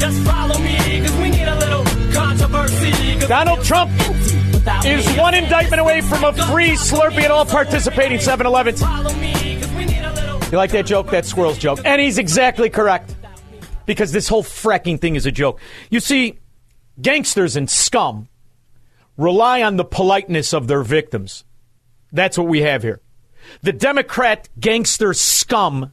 just follow me, cause we need a little controversy. Donald Trump is one indictment away from a free Slurpee at all participating 7 Elevens. You like that joke? That squirrel's joke. And he's exactly correct. Because this whole fracking thing is a joke. You see, gangsters and scum rely on the politeness of their victims. That's what we have here. The Democrat gangster scum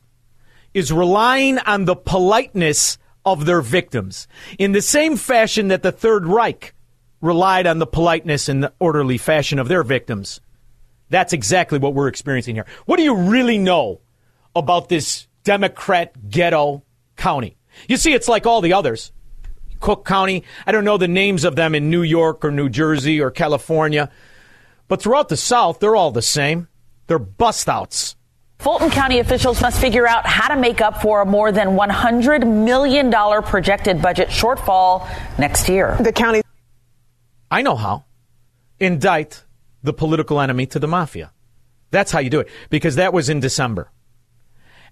is relying on the politeness of their victims in the same fashion that the Third Reich relied on the politeness and the orderly fashion of their victims. That's exactly what we're experiencing here. What do you really know about this Democrat ghetto county? You see, it's like all the others. Cook County, I don't know the names of them in New York or New Jersey or California, but throughout the South, they're all the same. They're bust outs. Fulton County officials must figure out how to make up for a more than $100 million projected budget shortfall next year. The county. I know how. Indict the political enemy to the mafia. That's how you do it, because that was in December.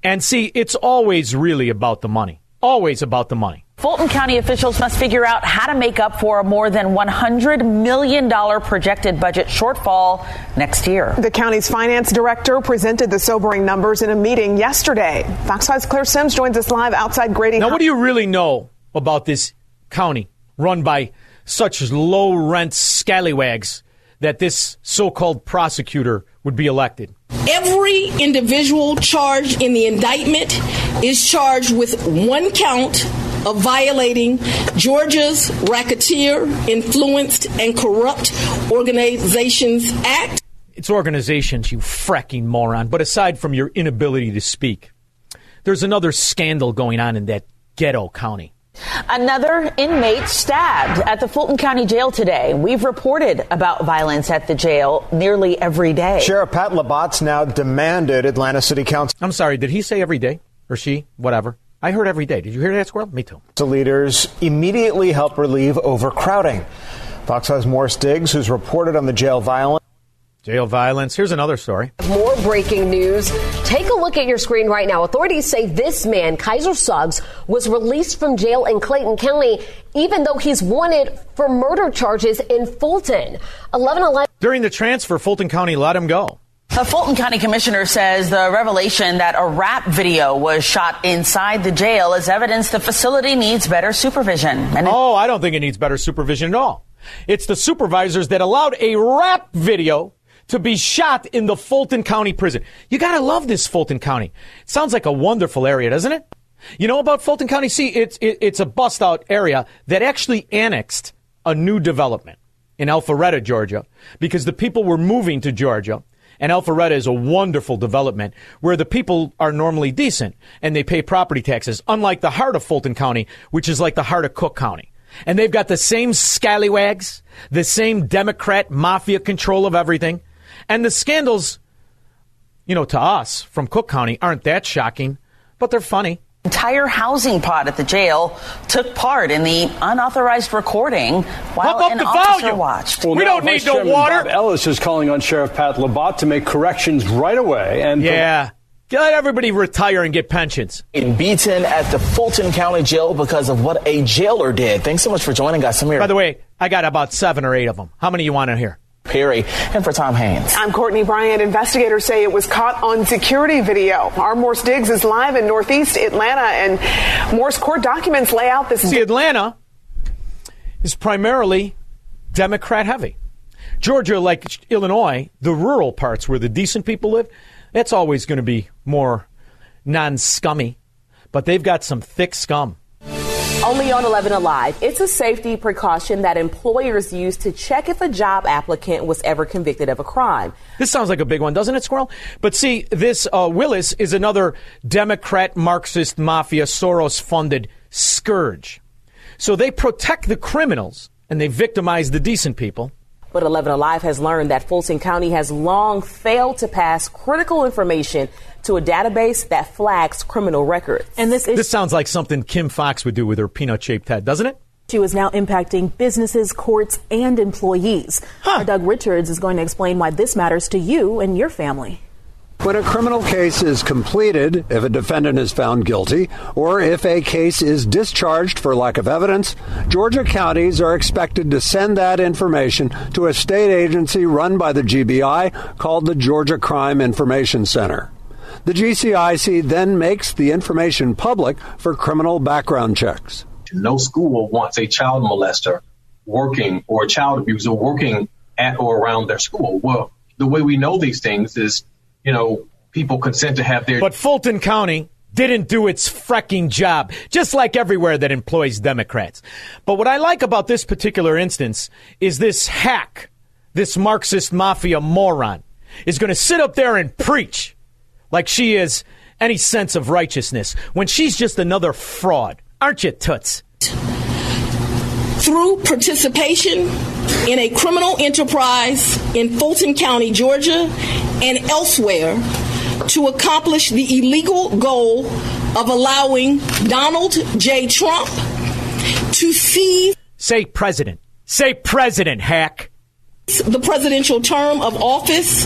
And see, it's always really about the money. Always about the money. Fulton County officials must figure out how to make up for a more than $100 million projected budget shortfall next year. The county's finance director presented the sobering numbers in a meeting yesterday. Fox 5's Claire Sims joins us live outside Grady. Now, what do you really know about this county run by such low rent scallywags that this so called prosecutor would be elected? Every individual charged in the indictment is charged with one count of violating Georgia's Racketeer, Influenced, and Corrupt Organizations Act. It's organizations, you fracking moron. But aside from your inability to speak, there's another scandal going on in that ghetto county. Another inmate stabbed at the Fulton County Jail today. We've reported about violence at the jail nearly every day. Sheriff Pat Labat's now demanded Atlanta City Council. I'm sorry, did he say every day? Or she? Whatever. I heard every day. Did you hear that, Squirrel? Me too. The leaders immediately help relieve overcrowding. Fox has Morse Diggs, who's reported on the jail violence. Jail violence. Here's another story. More breaking news. Take a look at your screen right now. Authorities say this man, Kaiser Suggs, was released from jail in Clayton County, even though he's wanted for murder charges in Fulton. 1111. During the transfer, Fulton County let him go. A Fulton County commissioner says the revelation that a rap video was shot inside the jail is evidence the facility needs better supervision. And oh, I don't think it needs better supervision at all. It's the supervisors that allowed a rap video to be shot in the Fulton County prison. You gotta love this Fulton County. It sounds like a wonderful area, doesn't it? You know about Fulton County? See, it's, it, it's a bust out area that actually annexed a new development in Alpharetta, Georgia, because the people were moving to Georgia. And Alpharetta is a wonderful development where the people are normally decent and they pay property taxes, unlike the heart of Fulton County, which is like the heart of Cook County. And they've got the same scallywags, the same Democrat mafia control of everything. And the scandals, you know, to us from Cook County aren't that shocking, but they're funny. Entire housing pod at the jail took part in the unauthorized recording while up an the officer volume. watched. We don't Vice need no Chairman water. Bob Ellis is calling on Sheriff Pat Labat to make corrections right away. And Yeah. Let everybody retire and get pensions. In beaten at the Fulton County Jail because of what a jailer did. Thanks so much for joining us, Samir. By the way, I got about seven or eight of them. How many you want to hear? Perry and for Tom Haines. I'm Courtney Bryant. Investigators say it was caught on security video. Our Morse Diggs is live in Northeast Atlanta, and Morse court documents lay out this. See, Atlanta is primarily Democrat heavy. Georgia, like Illinois, the rural parts where the decent people live, that's always going to be more non scummy. But they've got some thick scum. Only on 11 Alive, it's a safety precaution that employers use to check if a job applicant was ever convicted of a crime. This sounds like a big one, doesn't it, Squirrel? But see, this uh, Willis is another Democrat, Marxist, mafia, Soros funded scourge. So they protect the criminals and they victimize the decent people. But 11 Alive has learned that Fulton County has long failed to pass critical information to a database that flags criminal records. And this This sounds like something Kim Foxx would do with her peanut shaped head, doesn't it? issue is now impacting businesses, courts, and employees. Our Doug Richards is going to explain why this matters to you and your family. When a criminal case is completed, if a defendant is found guilty, or if a case is discharged for lack of evidence, Georgia counties are expected to send that information to a state agency run by the GBI called the Georgia Crime Information Center. The GCIC then makes the information public for criminal background checks. No school wants a child molester working or a child abuser working at or around their school. Well, the way we know these things is, you know, people consent to have their. But Fulton County didn't do its frecking job, just like everywhere that employs Democrats. But what I like about this particular instance is this hack, this Marxist mafia moron, is going to sit up there and preach like she is any sense of righteousness when she's just another fraud. Aren't you, Toots? through participation in a criminal enterprise in Fulton County, Georgia, and elsewhere to accomplish the illegal goal of allowing Donald J. Trump to seize Say president. Say president, hack. the presidential term of office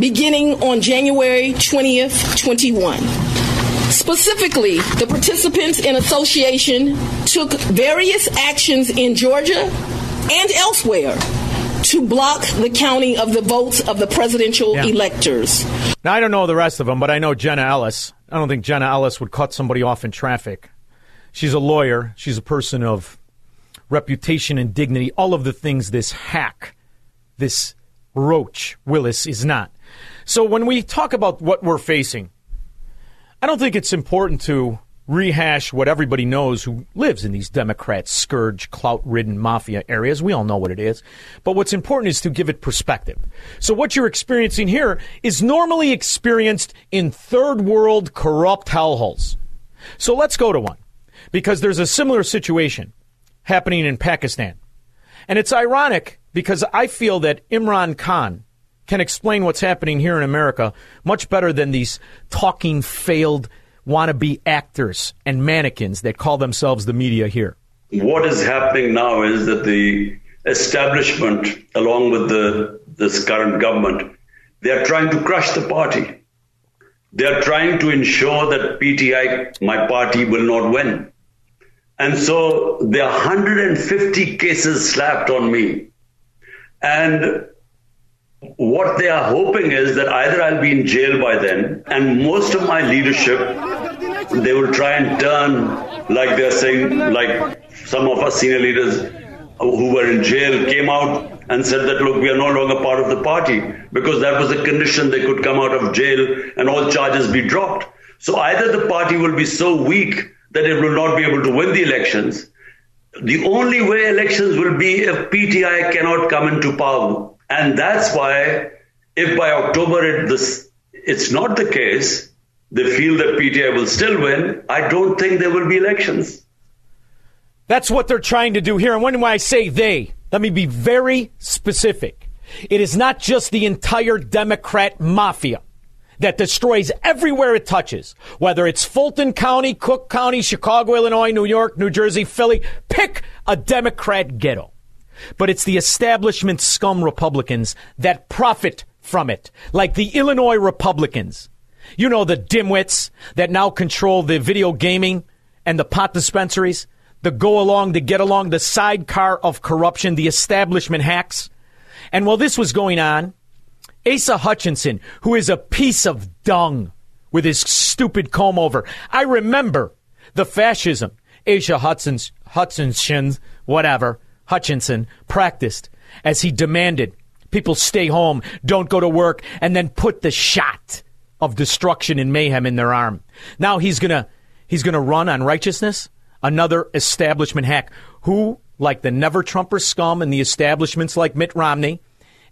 beginning on January 20th, 21. Specifically, the participants in association took various actions in Georgia and elsewhere to block the counting of the votes of the presidential Yeah. electors. Now, I don't know the rest of them, but I know Jenna Ellis. I don't think Jenna Ellis would cut somebody off in traffic. She's a lawyer. She's a person of reputation and dignity. All of the things this hack, this roach, Willis, is not. So when we talk about what we're facing, I don't think it's important to rehash what everybody knows who lives in these Democrat scourge, clout ridden mafia areas. We all know what it is. But what's important is to give it perspective. So what you're experiencing here is normally experienced in third world corrupt hellholes. So let's go to one because there's a similar situation happening in Pakistan. And it's ironic because I feel that Imran Khan can explain what's happening here in America much better than these talking failed wannabe actors and mannequins that call themselves the media here. what is happening now is that the establishment, along with the this current government, they are trying to crush the party. They are trying to ensure that PTI, my party, will not win. And so there are 150 cases slapped on me. And what they are hoping is that either I'll be in jail by then, and most of my leadership, they will try and turn, like they're saying, like some of our senior leaders who were in jail came out and said that, look, we are no longer part of the party, because that was a condition they could come out of jail and all charges be dropped. So either the party will be so weak that it will not be able to win the elections. The only way elections will be if PTI cannot come into power. And that's why, if by October it, this, it's not the case, they feel that PTI will still win, I don't think there will be elections. That's what they're trying to do here. And when I say they, let me be very specific. It is not just the entire Democrat mafia that destroys everywhere it touches, whether it's Fulton County, Cook County, Chicago, Illinois, New York, New Jersey, Philly. Pick a Democrat ghetto. But it's the establishment scum Republicans that profit from it, like the Illinois Republicans. You know, the dimwits that now control the video gaming and the pot dispensaries, the go along, the get along, the sidecar of corruption, the establishment hacks. And while this was going on, Asa Hutchinson, who is a piece of dung with his stupid comb over. I remember the fascism Asa Hudson's, Hutchinson, whatever, Hutchinson practiced as he demanded people stay home, don't go to work, and then put the shot of destruction and mayhem in their arm. Now he's gonna he's gonna run on righteousness, another establishment hack who, like the never Trumper scum and the establishments like Mitt Romney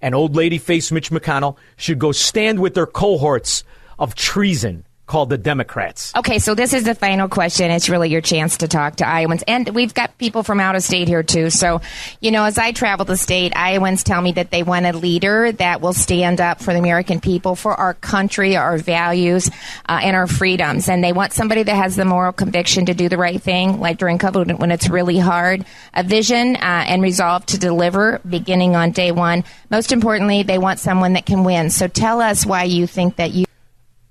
and old lady face Mitch McConnell, should go stand with their cohorts of treason called the Democrats. Okay, so this is the final question. It's really your chance to talk to Iowans. And we've got people from out of state here too. So, you know, as I travel the state, Iowans tell me that they want a leader that will stand up for the American people, for our country, our values, uh, and our freedoms. And they want somebody that has the moral conviction to do the right thing, like during COVID when it's really hard, a vision uh, and resolve to deliver beginning on day one. Most importantly, they want someone that can win. So tell us why you think that you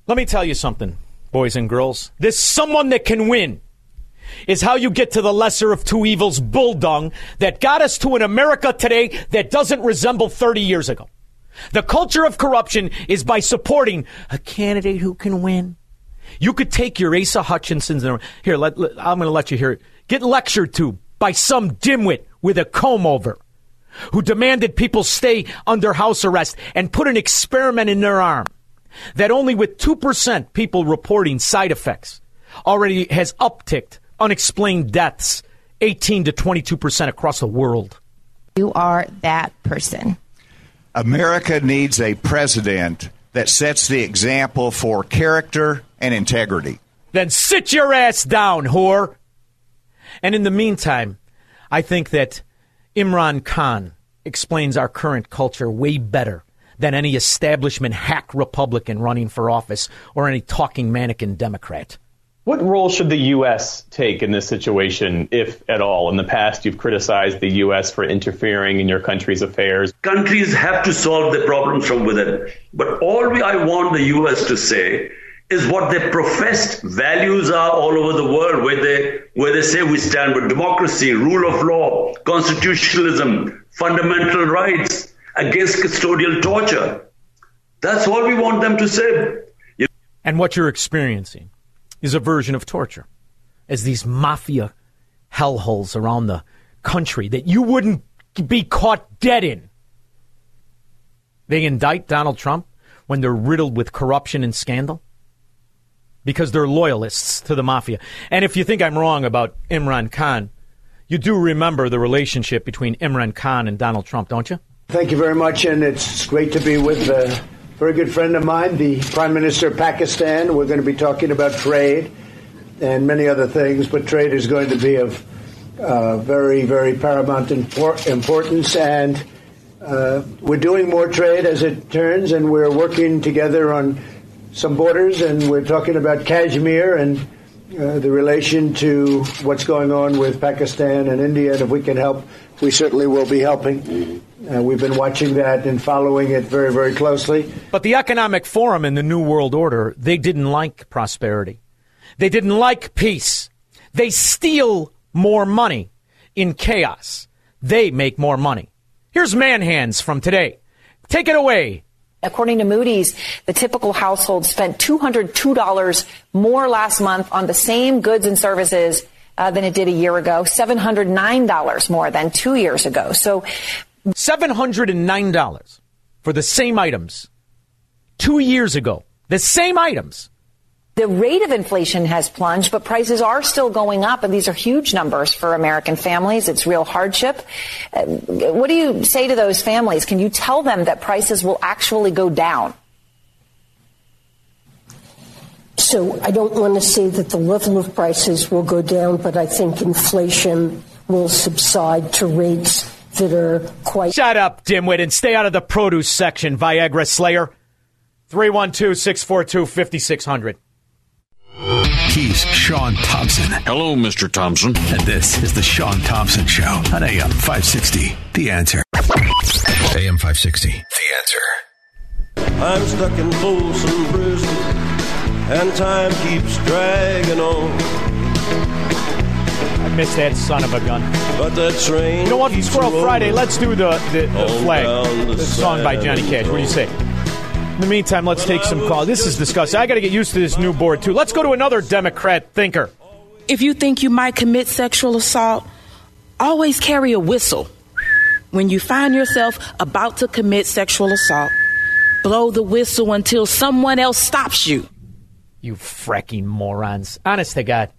let me tell you something, boys and girls. This someone that can win is how you get to the lesser of two evils, bulldung, that got us to an America today that doesn't resemble 30 years ago. The culture of corruption is by supporting a candidate who can win. You could take your Asa Hutchinson's and here. Let, let, I'm going to let you hear it. Get lectured to by some dimwit with a comb over, who demanded people stay under house arrest and put an experiment in their arm that only with 2% people reporting side effects already has upticked unexplained deaths 18 to 22% across the world. You are that person. America needs a president that sets the example for character and integrity. Then sit your ass down, whore. And in the meantime, I think that Imran Khan explains our current culture way better than any establishment hack Republican running for office or any talking mannequin Democrat. What role should the U.S. take in this situation, if at all? In the past, you've criticized the U.S. for interfering in your country's affairs. Countries have to solve the problems from within. But all we, I want the U.S. to say is what their professed values are all over the world, where they, where they say we stand for democracy, rule of law, constitutionalism, fundamental rights against custodial torture. That's all we want them to say. And what you're experiencing is a version of torture, as these mafia hellholes around the country that you wouldn't be caught dead in. They indict Donald Trump when they're riddled with corruption and scandal because they're loyalists to the mafia. And if you think I'm wrong about Imran Khan, you do remember the relationship between Imran Khan and Donald Trump, don't you? Thank you very much, and it's great to be with a very good friend of mine, the Prime Minister of Pakistan. We're going to be talking about trade and many other things, but trade is going to be of uh, very, very paramount impor- importance. And uh, we're doing more trade as it turns, and we're working together on some borders, and we're talking about Kashmir and uh, the relation to what's going on with Pakistan and India. And if we can help, we certainly will be helping. Uh, we've been watching that and following it very, very closely. But the Economic Forum and the New World Order, they didn't like prosperity. They didn't like peace. They steal more money in chaos. They make more money. Here's Manhands from today. Take it away. According to Moody's, the typical household spent $202 more last month on the same goods and services uh, than it did a year ago, $709 more than two years ago. So $709 for the same items two years ago. The same items. The rate of inflation has plunged, but prices are still going up, and these are huge numbers for American families. It's real hardship. Uh, what do you say to those families? Can you tell them that prices will actually go down? So I don't want to say that the level of prices will go down, but I think inflation will subside to rates that are quite. Shut up, dimwit, and stay out of the produce section, Viagra Slayer. 312 642 5600. He's Shaun Thompson. Hello, Mr. Thompson. And this is The Sean Thompson Show on AM 560. The answer. AM 560. The answer. I'm stuck in Folsom Prison, and time keeps dragging on. I missed that son of a gun. But the train. You know what? keeps Squirrel Friday. Let's do the the, the flag. down the The song by Johnny Cash. What do you say? In the meantime, let's take some calls. This is disgusting. I got to get used to this new board too. Let's go to another Democrat thinker. If you think you might commit sexual assault, always carry a whistle. When you find yourself about to commit sexual assault, blow the whistle until someone else stops you. You fracking morons! Honest to God,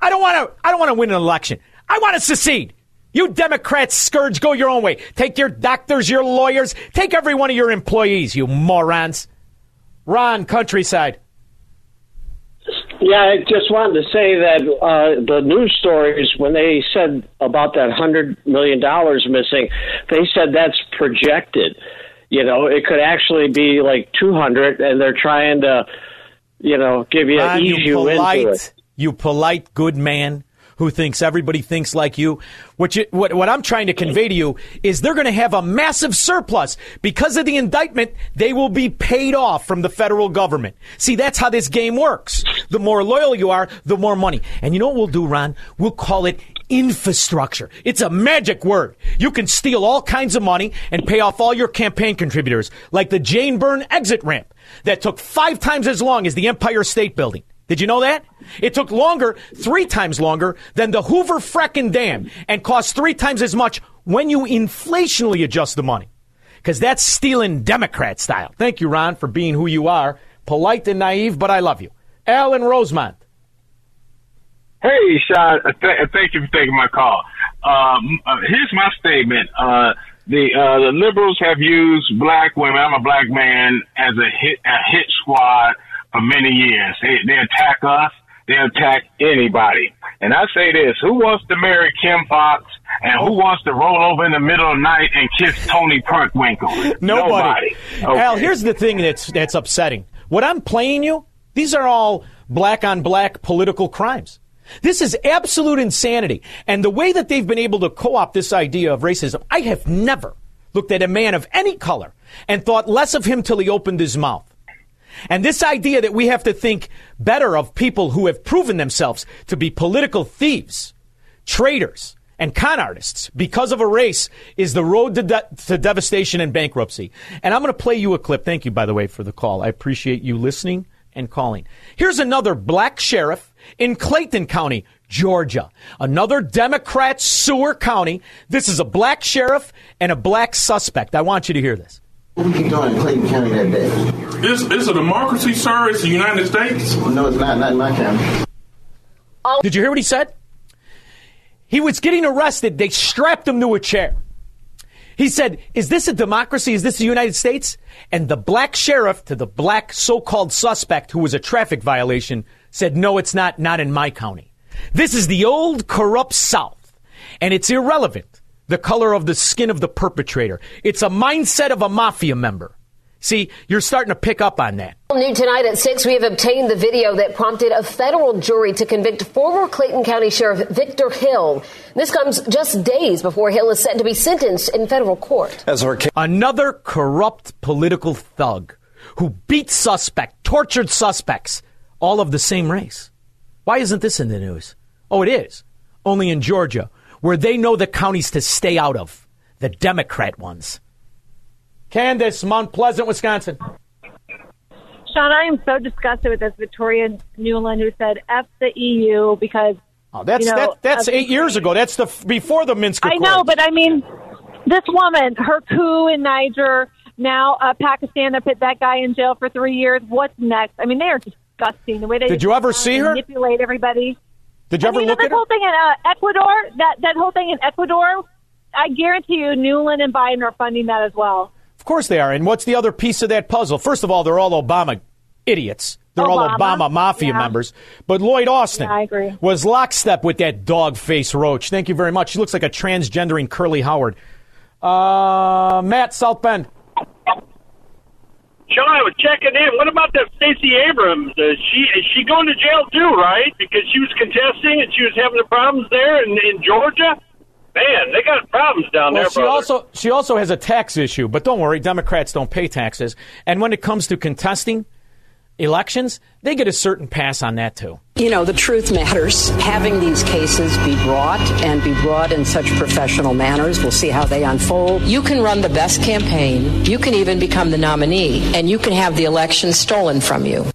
I don't want to. I don't want to win an election. I want to secede. You Democrats, scourge, go your own way. Take your doctors, your lawyers, take every one of your employees. You morons. Ron, countryside. Yeah, I just wanted to say that uh, the news stories, when they said about that $100 million missing, they said that's projected. You know, it could actually be like 200 and they're trying to, you know, give you, Ron, ease you, polite, into it. you polite, good man who thinks everybody thinks like you. What, you, what, what I'm trying to convey to you is they're going to have a massive surplus. Because of the indictment, they will be paid off from the federal government. See, that's how this game works. The more loyal you are, the more money. And you know what we'll do, Ron? We'll call it infrastructure. It's a magic word. You can steal all kinds of money and pay off all your campaign contributors, like the Jane Byrne exit ramp that took five times as long as the Empire State Building. Did you know that? It took longer, three times longer than the Hoover Freckin Dam and cost three times as much when you inflationally adjust the money. Because that's stealing Democrat style. Thank you, Ron, for being who you are. Polite and naive, but I love you. Alan Rosemont. Hey, Shaun. Uh, th- uh, thank you for taking my call. Um, uh, here's my statement. Uh, the uh, the liberals have used black women. I'm a black man as a hit a hit squad for many years. They they attack us. They attack anybody. And I say this: Who wants to marry Kim Foxx? And who wants to roll over in the middle of the night and kiss Toni Preckwinkle? Nobody. Okay. Al, here's the thing that's that's upsetting. What I'm playing you, these are all black on black political crimes. This is absolute insanity. And the way that they've been able to co-opt this idea of racism, I have never looked at a man of any color and thought less of him till he opened his mouth. And this idea that we have to think better of people who have proven themselves to be political thieves, traitors, and con artists because of a race is the road to, de- to devastation and bankruptcy. And I'm going to play you a clip. Thank you, by the way, for the call. I appreciate you listening and calling. Here's another black sheriff in Clayton County, Georgia. Another Democrat sewer county. This is a black sheriff and a black suspect. I want you to hear this. What were you doing in Clayton County that day? It's, it's a democracy, sir. It's the United States. No, it's not. Not in my county. Oh. Did you hear what he said? He was getting arrested. They strapped him to a chair. He said, Is this a democracy? Is this the United States? And the black sheriff to the black so called suspect who was a traffic violation said, No, it's not, not in my county. This is the old corrupt South. And it's irrelevant, the color of the skin of the perpetrator. It's a mindset of a mafia member. See, you're starting to pick up on that. New tonight at 6, we have obtained the video that prompted a federal jury to convict former Clayton County Sheriff Victor Hill. This comes just days before Hill is set to be sentenced in federal court. As Another corrupt political thug who beat suspect, tortured suspects, all of the same race. Why isn't this in the news? Oh, it is. Only in Georgia, where they know the counties to stay out of, the Democrat ones. Candace, Mount Pleasant, Wisconsin. Shaun, I am so disgusted with this Victoria Nuland who said F the EU because. Oh, that's you know, that, that's eight years ago. That's the before the Minsk I know, but I mean, this woman, her coup in Niger, now uh, Pakistan, they put that guy in jail for three years. What's next? I mean, they are disgusting. The way they Did you ever see her? manipulate everybody. Did you I ever mean, look this at her? whole thing in uh, Ecuador, that that whole thing in Ecuador, I guarantee you, Nuland and Biden are funding that as well. Of course they are. And what's the other piece of that puzzle? First of all, they're all Obama idiots. They're all Obama, Obama mafia yeah. members. But Lloyd Austin Yeah, was lockstep with that dog face roach. Thank you very much. He looks like a transgendering Curly Howard. Uh, Matt South Bend. Shaun, I was checking in. What about that Stacey Abrams? Uh, she is she going to jail too, right? Because she was contesting and she was having the problems there in, in Georgia. Man, they got problems down Well, there, she brother. also she also has a tax issue, but don't worry, Democrats don't pay taxes. And when it comes to contesting, elections, they get a certain pass on that too. You know, the truth matters. Having these cases be brought and be brought in such professional manners, we'll see how they unfold. You can run the best campaign, you can even become the nominee, and you can have the election stolen from you.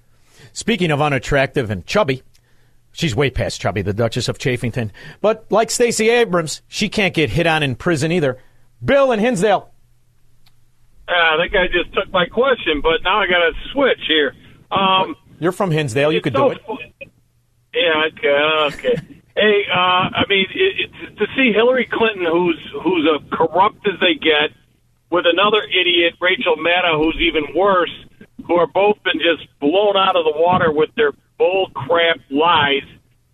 Speaking of unattractive and chubby, she's way past chubby, the Duchess of Chafington. But like Stacey Abrams, she can't get hit on in prison either. Bill and Hinsdale. Uh, that guy just took my question, but now I got to switch here. Um, You're from Hinsdale. You could so do it. fu- Yeah, okay, okay. hey, uh, I mean, it, it, to see Hillary Clinton, who's who's as corrupt as they get, with another idiot, Rachel Maddow, who's even worse, who are both been just blown out of the water with their bull crap lies.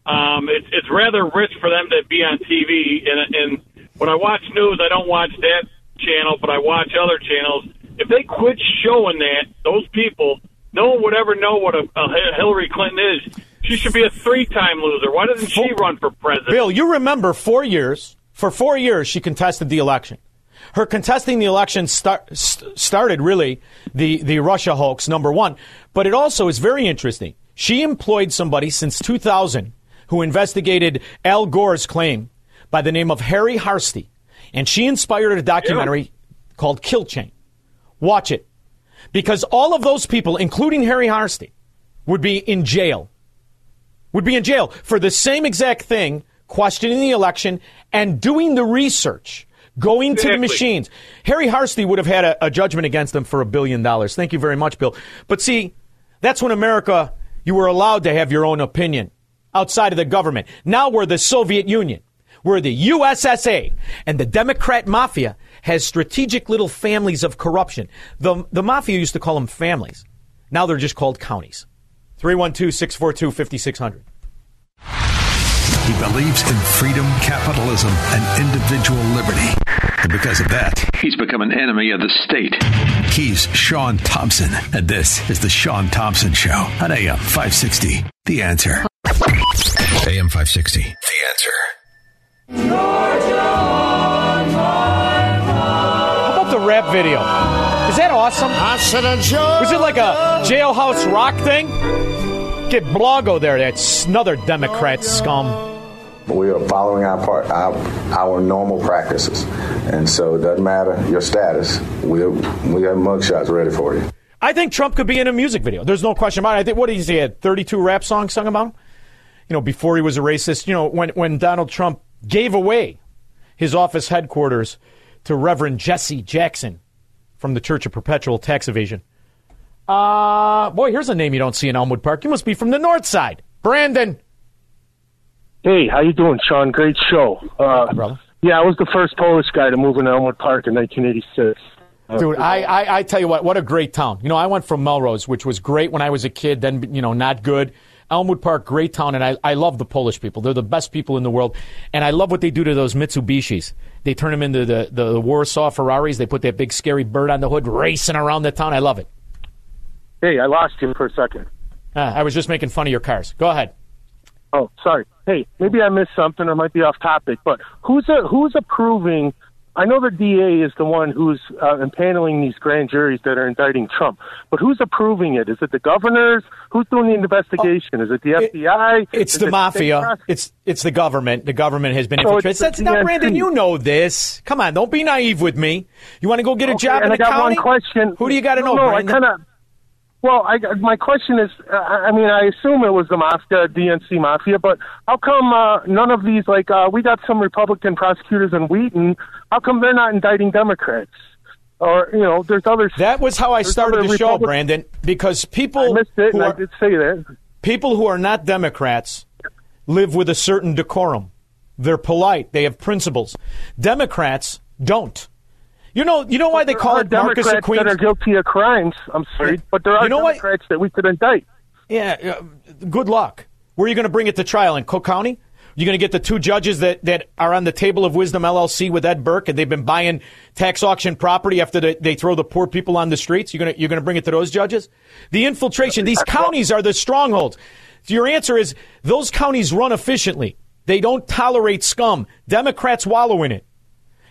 Um, it's it's rather rich for them to be on TV. And, and when I watch news, I don't watch that channel, but I watch other channels. If they quit showing that, those people, no one would ever know what a, a Hillary Clinton is. She should be a three-time loser. Why doesn't she run for president? Bill, you remember four years. For four years, she contested the election. Her contesting the election start, st- started really the, the Russia hoax, number one. But it also is very interesting. She employed somebody since 2000 who investigated Al Gore's claim by the name of Harri Hursti. And she inspired a documentary called Kill Chain. Watch it. Because all of those people, including Harri Hursti, would be in jail. Would be in jail for the same exact thing, questioning the election and doing the research, going to the machines. Harri Hursti would have had a, a judgment against him for a billion dollars. Thank you very much, Bill. But see, that's when America, you were allowed to have your own opinion outside of the government. Now we're the Soviet Union. We're the USSA. And the Democrat mafia has strategic little families of corruption. The, the mafia used to call them families. Now they're just called counties. 312 642 5600. He believes in freedom, capitalism, and individual liberty. And because of that, he's become an enemy of the state. He's Shaun Thompson, and this is The Shaun Thompson Show on AM 560. The answer. AM 560. The answer. How about the rap video? Is that awesome? Was it like a jailhouse rock thing? Get Blago there, that's another Democrat scum. We are following our part, our, our normal practices, and so it doesn't matter your status. We we have mugshots ready for you. I think Trump could be in a music video. There's no question about it. I think what he had 32 rap songs sung about him. You know, before he was a racist. You know, when when Donald Trump gave away his office headquarters to Reverend Jesse Jackson from the Church of Perpetual Tax Evasion. Uh boy, here's a name you don't see in Elmwood Park. You must be from the North Side, Brandon. Hey, how you doing, Shaun? Great show. Uh, brother. Yeah, I was the first Polish guy to move in Elmwood Park in 1986. Uh, Dude, I, I, I tell you what, what a great town. You know, I went from Melrose, which was great when I was a kid, then, you know, not good. Elmwood Park, great town, and I, I love the Polish people. They're the best people in the world. And I love what they do to those Mitsubishis. They turn them into the, the, the Warsaw Ferraris. They put that big scary bird on the hood racing around the town. I love it. Hey, I lost you for a second. Ah, I was just making fun of your cars. Go ahead. Oh, sorry. Hey, maybe I missed something or might be off topic, but who's a, who's approving? I know the DA is the one who's uh, impaneling these grand juries that are indicting Trump, but who's approving it? Is it the governors? Who's doing the investigation? is it the FBI? Oh, It's Is the it mafia. It's it's the government. The government has been So infiltrated. That's not Brandon. You know this. Come on, don't be naive with me. You want to go get a Okay, job and in I the got county? one question. Who do you got to No, know, no, I kind of. Well, I, my question is, uh, I mean, I assume it was the mafia, DNC mafia, but how come uh, none of these, like, uh, we got some Republican prosecutors in Wheaton, how come they're not indicting Democrats? Or, you know, there's other. That was how I started the show, Brandon, because people I missed it, who and I are, did say that. people who are not Democrats live with a certain decorum. They're polite. They have principles. Democrats don't. You know, you know why they call it Marcus Democrats of Queens? that are guilty of crimes. I'm sorry, but there are You know what? Democrats that we could indict. Yeah, uh, good luck. Where are you going to bring it to trial in Cook County? You're going to get the two judges that, that are on the table of wisdom LLC with Ed Burke, and they've been buying tax auction property after they, they throw the poor people on the streets. You're going to you're going to bring it to those judges. The infiltration. These counties are the strongholds. So your answer is those counties run efficiently. They don't tolerate scum. Democrats wallow in it.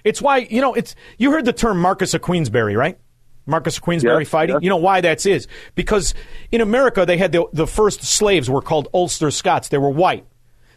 It's why you know it's. You heard the term Marquess of Queensberry, right? Marquess of Queensberry fighting. You know why that is? Is because in America, they had the, the first slaves were called Ulster Scots. They were white.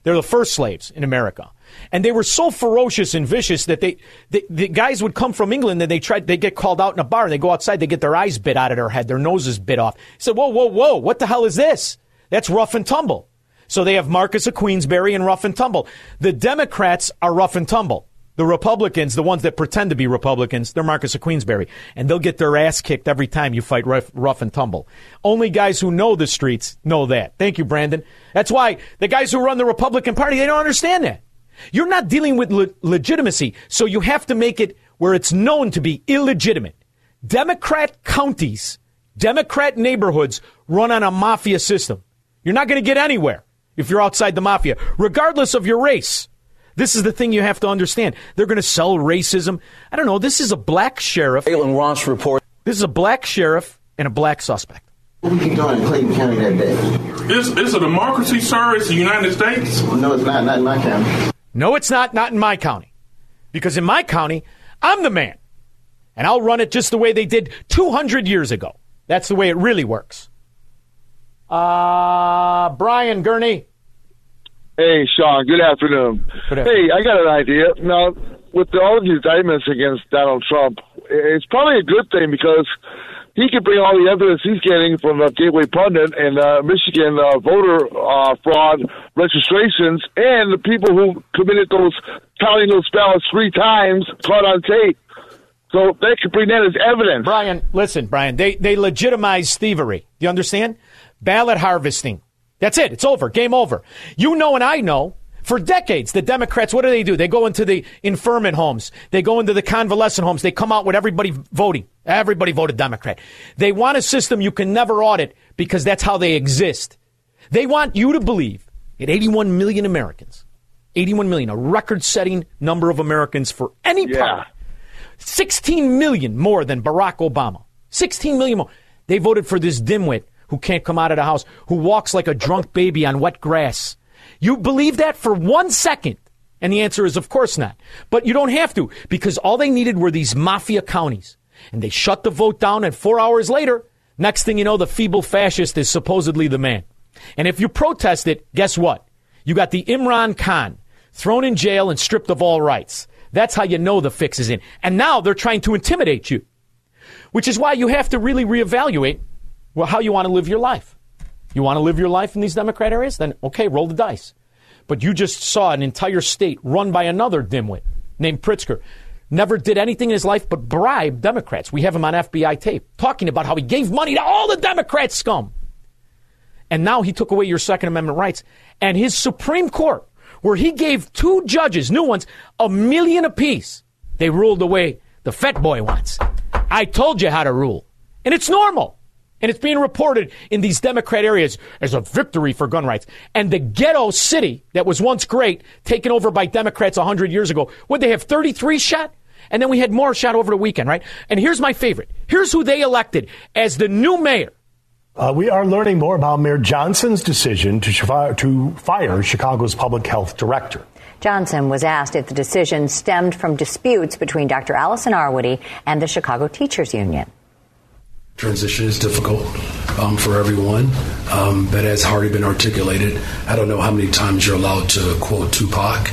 They're the first slaves in America. And they were so ferocious and vicious that they, the guys would come from England and they tried they get called out in a bar and they go outside, they get their eyes bit out of their head, their noses bit off. He said, Whoa, whoa, whoa, what the hell is this? That's rough and tumble. So they have Marquess of Queensberry and rough and tumble. The Democrats are rough and tumble. The Republicans, the ones that pretend to be Republicans, they're Marquess of Queensberry. And they'll get their ass kicked every time you fight rough, rough, and tumble. Only guys who know the streets know that. Thank you, Brandon. That's why the guys who run the Republican Party, they don't understand that. You're not dealing with le- legitimacy, so you have to make it where it's known to be illegitimate. Democrat counties, Democrat neighborhoods run on a mafia system. You're not going to get anywhere if you're outside the mafia, regardless of your race. This is the thing you have to understand. They're going to sell racism. I don't know. This is a black sheriff. Caitlin Ross report. This is a black sheriff and a black suspect. What were you doing in Clayton County that day? Is, is a democracy, sir? It's the United States? No, it's not. Not in my county. No, it's not. Not in my county. Because in my county, I'm the man. And I'll run it just the way they did 200 years ago. That's the way it really works. Uh, Brian Gurnee. Hey, Shaun. Good afternoon. Good Hey, I got an idea. Now, with all of these indictments against Donald Trump, it's probably a good thing because he can bring all the evidence he's getting from the Gateway Pundit and uh, Michigan uh, voter uh, fraud registrations and the people who committed those counting those ballots three times caught on tape. So they could bring that as evidence. Brian, listen, Brian, they, they legitimize thievery. Do you understand? Ballot harvesting. That's it. It's over. Game over. You know, and I know. For decades, the Democrats, what do they do? They go into the infirmant homes. They go into the convalescent homes. They come out with everybody voting. Everybody voted Democrat. They want a system you can never audit because that's how they exist. They want you to believe that 81 million Americans, 81 million, a record setting number of Americans for any Yeah. party, 16 million more than Barack Obama. 16 million more. They voted for this dimwit who can't come out of the house, who walks like a drunk baby on wet grass. You believe that for one second? And the answer is, of course not. But you don't have to, because all they needed were these mafia counties. And they shut the vote down, and four hours later, next thing you know, the feeble fascist is supposedly the man. And if you protest it, guess what? You got the Imran Khan thrown in jail and stripped of all rights. That's how you know the fix is in. And now they're trying to intimidate you, which is why you have to really reevaluate well, how you want to live your life. You want to live your life in these Democrat areas? Then, okay, roll the dice. But you just saw an entire state run by another dimwit named Pritzker. Never did anything in his life but bribe Democrats. We have him on FBI tape talking about how he gave money to all the Democrat scum. And now he took away your Second Amendment rights. And his Supreme Court, where he gave two judges, new ones, a million apiece, they ruled the way the fat boy wants. I told you how to rule. And it's normal. And it's being reported in these Democrat areas as a victory for gun rights. And the ghetto city that was once great, taken over by Democrats 100 years ago, would they have 33 shot? And then we had more shot over the weekend, right? And here's my favorite. Here's who they elected as the new mayor. Uh, we are learning more about Mayor Johnson's decision to, fi- to fire Chicago's public health director. Johnson was asked if the decision stemmed from disputes between Dr. Allison Arwady and the Chicago Teachers Union. Transition is difficult um, for everyone, um, but as already been articulated, I don't know how many times you're allowed to quote Tupac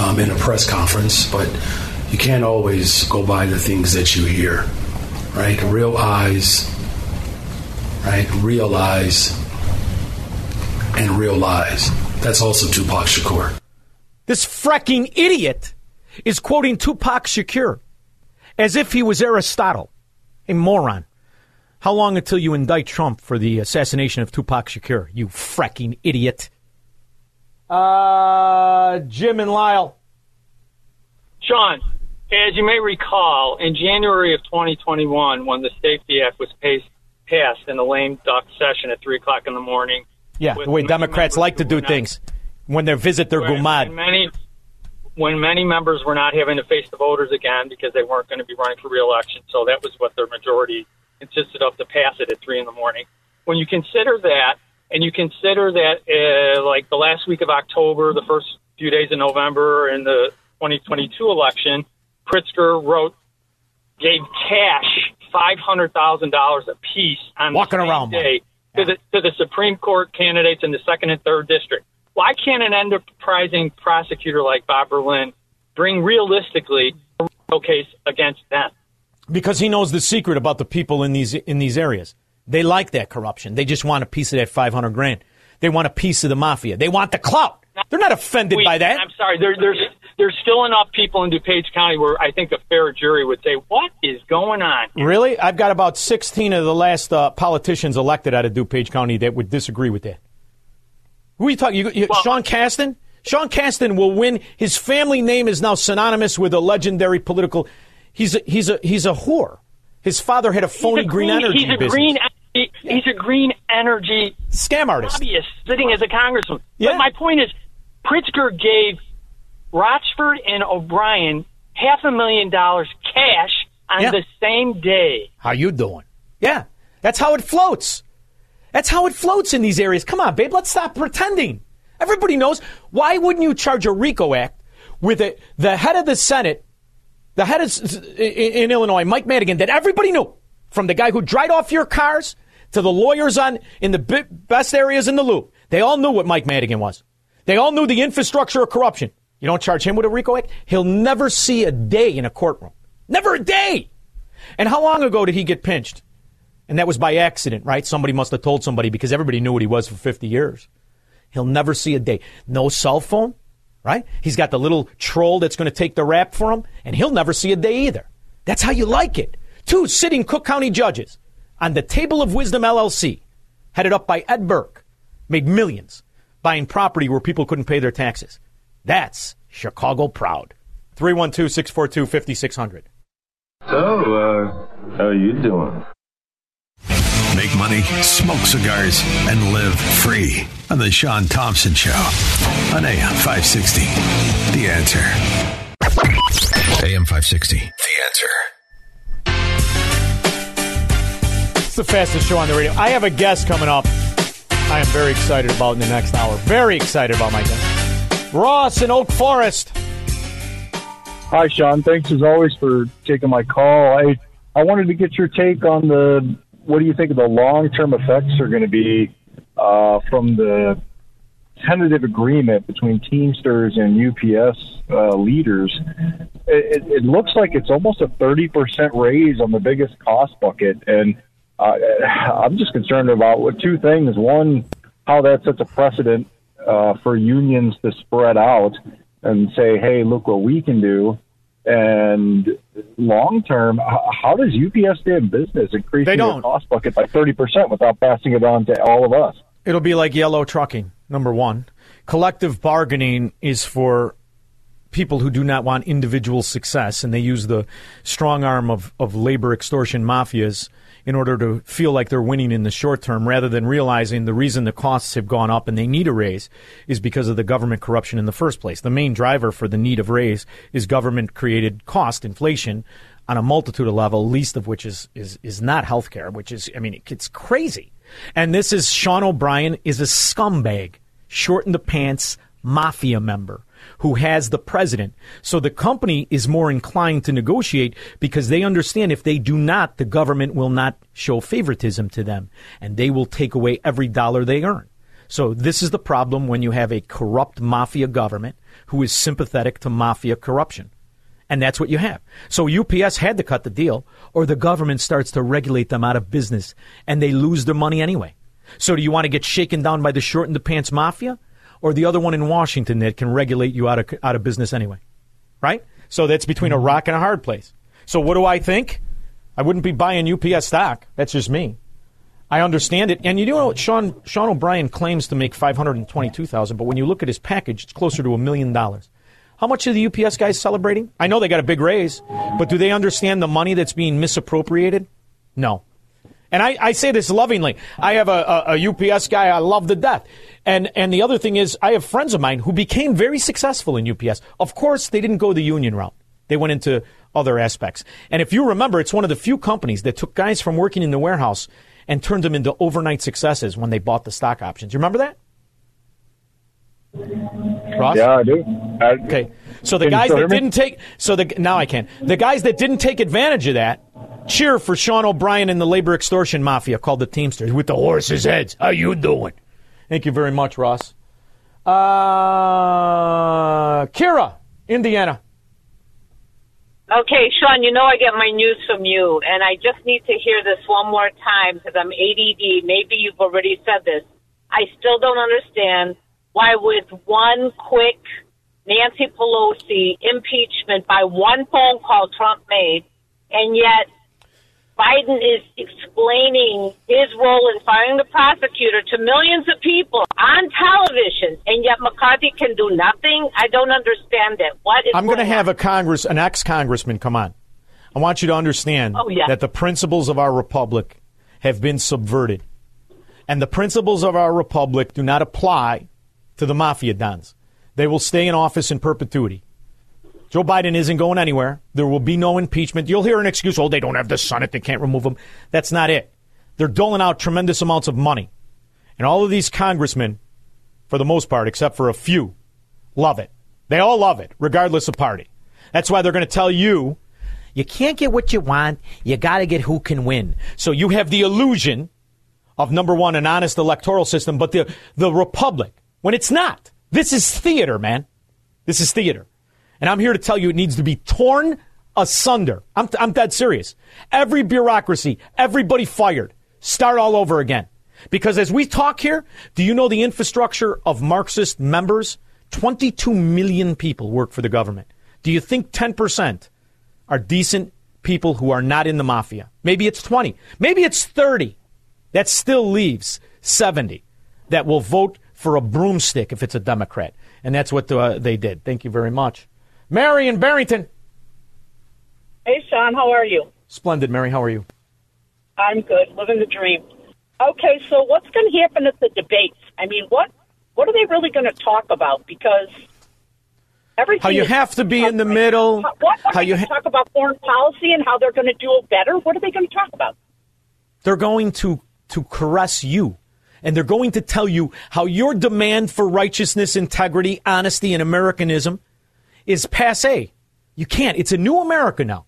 um, in a press conference, but you can't always go by the things that you hear, right? Real eyes, right? Realize and real lies. That's also Tupac Shakur. This fracking idiot is quoting Tupac Shakur as if he was Aristotle, a moron. How long until you indict Trump for the assassination of Tupac Shakur, you fracking idiot? Uh, Jim and Lisle. Shaun, as you may recall, in January of 2021, when the Safety Act was pas- passed in the lame duck session at 3 o'clock in the morning, Yeah, the way Democrats like to do were not- things when they visit their when, gumad. when many when many members were not having to face the voters again because they weren't going to be running for reelection. So that was what their majority consisted of to pass it at three in the morning. When you consider that, and you consider that uh, like the last week of October, the first few days of November, and the 2022 election, Pritzker wrote gave cash five hundred thousand dollars a piece on Walking around, day to the to the Supreme Court candidates in the second and third district. Why can't an enterprising prosecutor like Bob Berlin bring realistically a real case against them? Because he knows the secret about the people in these in these areas. They like that corruption. They just want a piece of that 500 grand. They want a piece of the mafia. They want the clout. They're not offended by that. I'm sorry. There, there's there's still enough people in DuPage County where I think a fair jury would say, "What is going on?" Really? I've got about 16 of the last uh, politicians elected out of DuPage County that would disagree with that. Who are you talking? You, you, Sean Casten? Sean Casten will win. His family name is now synonymous with a legendary political. He's a, he's a he's a whore. His father had a phony a green, energy He's a business. green. He's a green energy scam artist. lobbyist sitting as a congressman. Yeah. But my point is, Pritzker gave Rochford and O'Brien half a million dollars cash on Yeah. the same day. How you doing? Yeah, that's how it floats. That's how it floats in these areas. Come on, babe, let's stop pretending. Everybody knows. Why wouldn't you charge a RICO Act with a, the head of the Senate, the head of, in, in Illinois, Mike Madigan, that everybody knew, from the guy who dried off your cars to the lawyers on in the best areas in the loop. They all knew what Mike Madigan was. They all knew the infrastructure of corruption. You don't charge him with a RICO Act, he'll never see a day in a courtroom. Never a day. And how long ago did he get pinched? And that was by accident, right? Somebody must have told somebody because everybody knew what he was for 50 years. He'll never see a day. No cell phone, right? He's got the little troll that's going to take the rap for him, and he'll never see a day either. That's how you like it. Two sitting Cook County judges on the Table of Wisdom LLC, headed up by Ed Burke, made millions buying property where people couldn't pay their taxes. That's Chicago proud. 312 642 5600. So, uh, how are you doing? Make money, smoke cigars, and live free on the Shaun Thompson Show on AM 560. The answer. AM 560. The answer. It's the fastest show on the radio. I have a guest coming up. I am very excited about in the next hour. Very excited about my guest. Ross in Oak Forest. Hi, Shaun. Thanks as always for taking my call. I I wanted to get your take on the what do you think the long term effects are going to be uh, from the tentative agreement between Teamsters and UPS uh, leaders. It, it, looks like it's almost a thirty percent raise on the biggest cost bucket, and uh, I'm just concerned about two things. One, how that sets a precedent uh, for unions to spread out and say, "Hey, look what we can do." And long term, how does UPS stay in business, increasing their cost bucket by thirty percent without passing it on to all of us? It'll be like yellow trucking, number one. Collective bargaining is for people who do not want individual success, and they use the strong arm of, of labor extortion mafias in order to feel like they're winning in the short term rather than realizing the reason the costs have gone up and they need a raise is because of the government corruption in the first place. The main driver for the need of raise is government created cost inflation on a multitude of level, least of which is, is, is not healthcare, which is, I mean, it's crazy. And this is Sean O'Brien is a scumbag, short in the pants mafia member who has the president. So the company is more inclined to negotiate because they understand if they do not, the government will not show favoritism to them and they will take away every dollar they earn. So this is the problem when you have a corrupt mafia government who is sympathetic to mafia corruption. And that's what you have. So UPS had to cut the deal, or the government starts to regulate them out of business and they lose their money anyway. So do you want to get shaken down by the short in the pants mafia or the other one in Washington that can regulate you out of, out of business anyway? Right? So that's between a mm-hmm. rock and a hard place. So what do I think? I wouldn't be buying UPS stock. That's just me. I understand it. And you know what? Sean, Sean O'Brien claims to make 522000 but when you look at his package, it's closer to a million dollars. How much are the UPS guys celebrating? I know they got a big raise, but do they understand the money that's being misappropriated? No. And I, I say this lovingly. I have a, a, a UPS guy I love to death. And, and the other thing is, I have friends of mine who became very successful in UPS. Of course, they didn't go the union route. They went into other aspects. And if you remember, it's one of the few companies that took guys from working in the warehouse and turned them into overnight successes when they bought the stock options. You remember that? Ross? Yeah, I do. I, Okay. So the guys that didn't take so the now I can. The guys that didn't take advantage of that cheer for Sean O'Brien and the labor extortion mafia called the Teamsters with the horses' heads. How you doing? Thank you very much, Ross. Uh, Kira, Indiana. Okay, Shaun, you know I get my news from you, and I just need to hear this one more time because I'm ADD. Maybe you've already said this. I still don't understand why, with one quick Nancy Pelosi impeachment by one phone call Trump made, and yet Biden is explaining his role in firing the prosecutor to millions of people on television, and yet McCarthy can do nothing. I don't understand it. What is I'm going to have a Congress, an ex-congressman, come on. I want you to understand Oh, yeah. that the principles of our republic have been subverted, and the principles of our republic do not apply to the mafia dons. They will stay in office in perpetuity. Joe Biden isn't going anywhere. There will be no impeachment. You'll hear an excuse, oh, they don't have the Senate, they can't remove him. That's not it. They're doling out tremendous amounts of money. And all of these congressmen, for the most part, except for a few, love it. They all love it, regardless of party. That's why they're going to tell you you can't get what you want. You got to get who can win. So you have the illusion of number one, an honest electoral system, but the, the republic, when it's not. This is theater, man. This is theater. And I'm here to tell you it needs to be torn asunder. I'm, I'm dead serious. Every bureaucracy, everybody fired. Start all over again. Because as we talk here, do you know the infrastructure of Marxist members? 22 million people work for the government. Do you think 10% are decent people who are not in the mafia? Maybe it's 20. Maybe it's 30. That still leaves 70 that will vote for a broomstick if it's a Democrat. And that's what uh, they did. Thank you very much. Mary in Barrington. Hey, Shaun, how are you? Splendid, Mary. How are you? I'm good, living the dream. Okay, so what's going to happen at the debates? I mean, what what are they really going to talk about? Because everything How you have to be in the middle. What, what How you ha- talk about foreign policy and how they're going to do it better? What are they going to talk about? They're going to, to caress you. And they're going to tell you how your demand for righteousness, integrity, honesty, and Americanism is passe. You can't. It's a new America now.